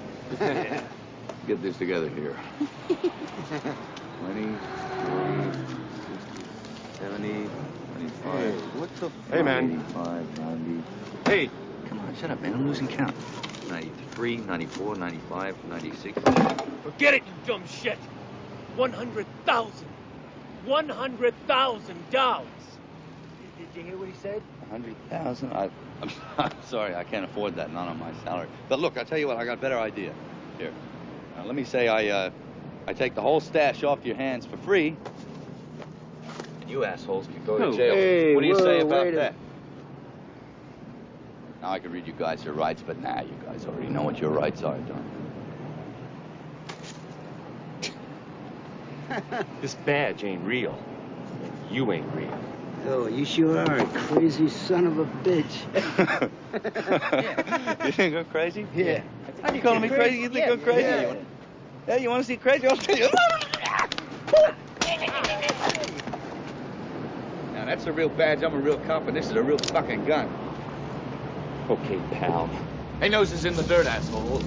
Get this together here. 20, 40, 60, 70, 25. Hey, what the Hey, man. 85, 90. Hey, Come on, shut up, man. I'm losing count. 93, 94, 95, 96. Forget it, you dumb shit. One hundred thousand. One hundred thousand dollars. Did you hear what he said? 100,000? I, I'm, I'm sorry, I can't afford that, not on my salary. But look, I'll tell you what, I got a better idea. Here, now, let me say I, uh, I take the whole stash off your hands for free. And you assholes can go to jail. hey, what do you say about wait a- that? Now I can read you guys your rights, but now you guys already know what your rights are, don't you? this badge ain't real. You ain't real. Oh, you sure are a crazy son of a bitch. yeah. you think I'm crazy? Yeah. Are you calling me crazy? You think I'm crazy? Yeah. You wanna- Yeah, you want to see crazy? I'll tell you. Now that's a real badge. I'm a real cop, and this is a real fucking gun. Okay, pal. Hey, nose is in the dirt, asshole.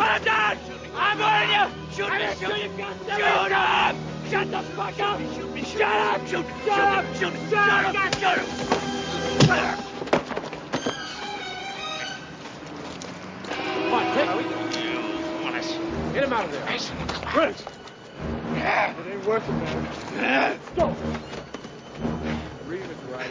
Put down! I'm warning you! Shoot me! Shoot me! Shoot him! Shut the fuck up! Shoot me! Shut up! Shoot me! Shut up! Shoot me! Shut up! Shoot him! Come on, take You want us? Get him out of there. Mason, come on. It ain't worth it, man. Go! Reeve is right.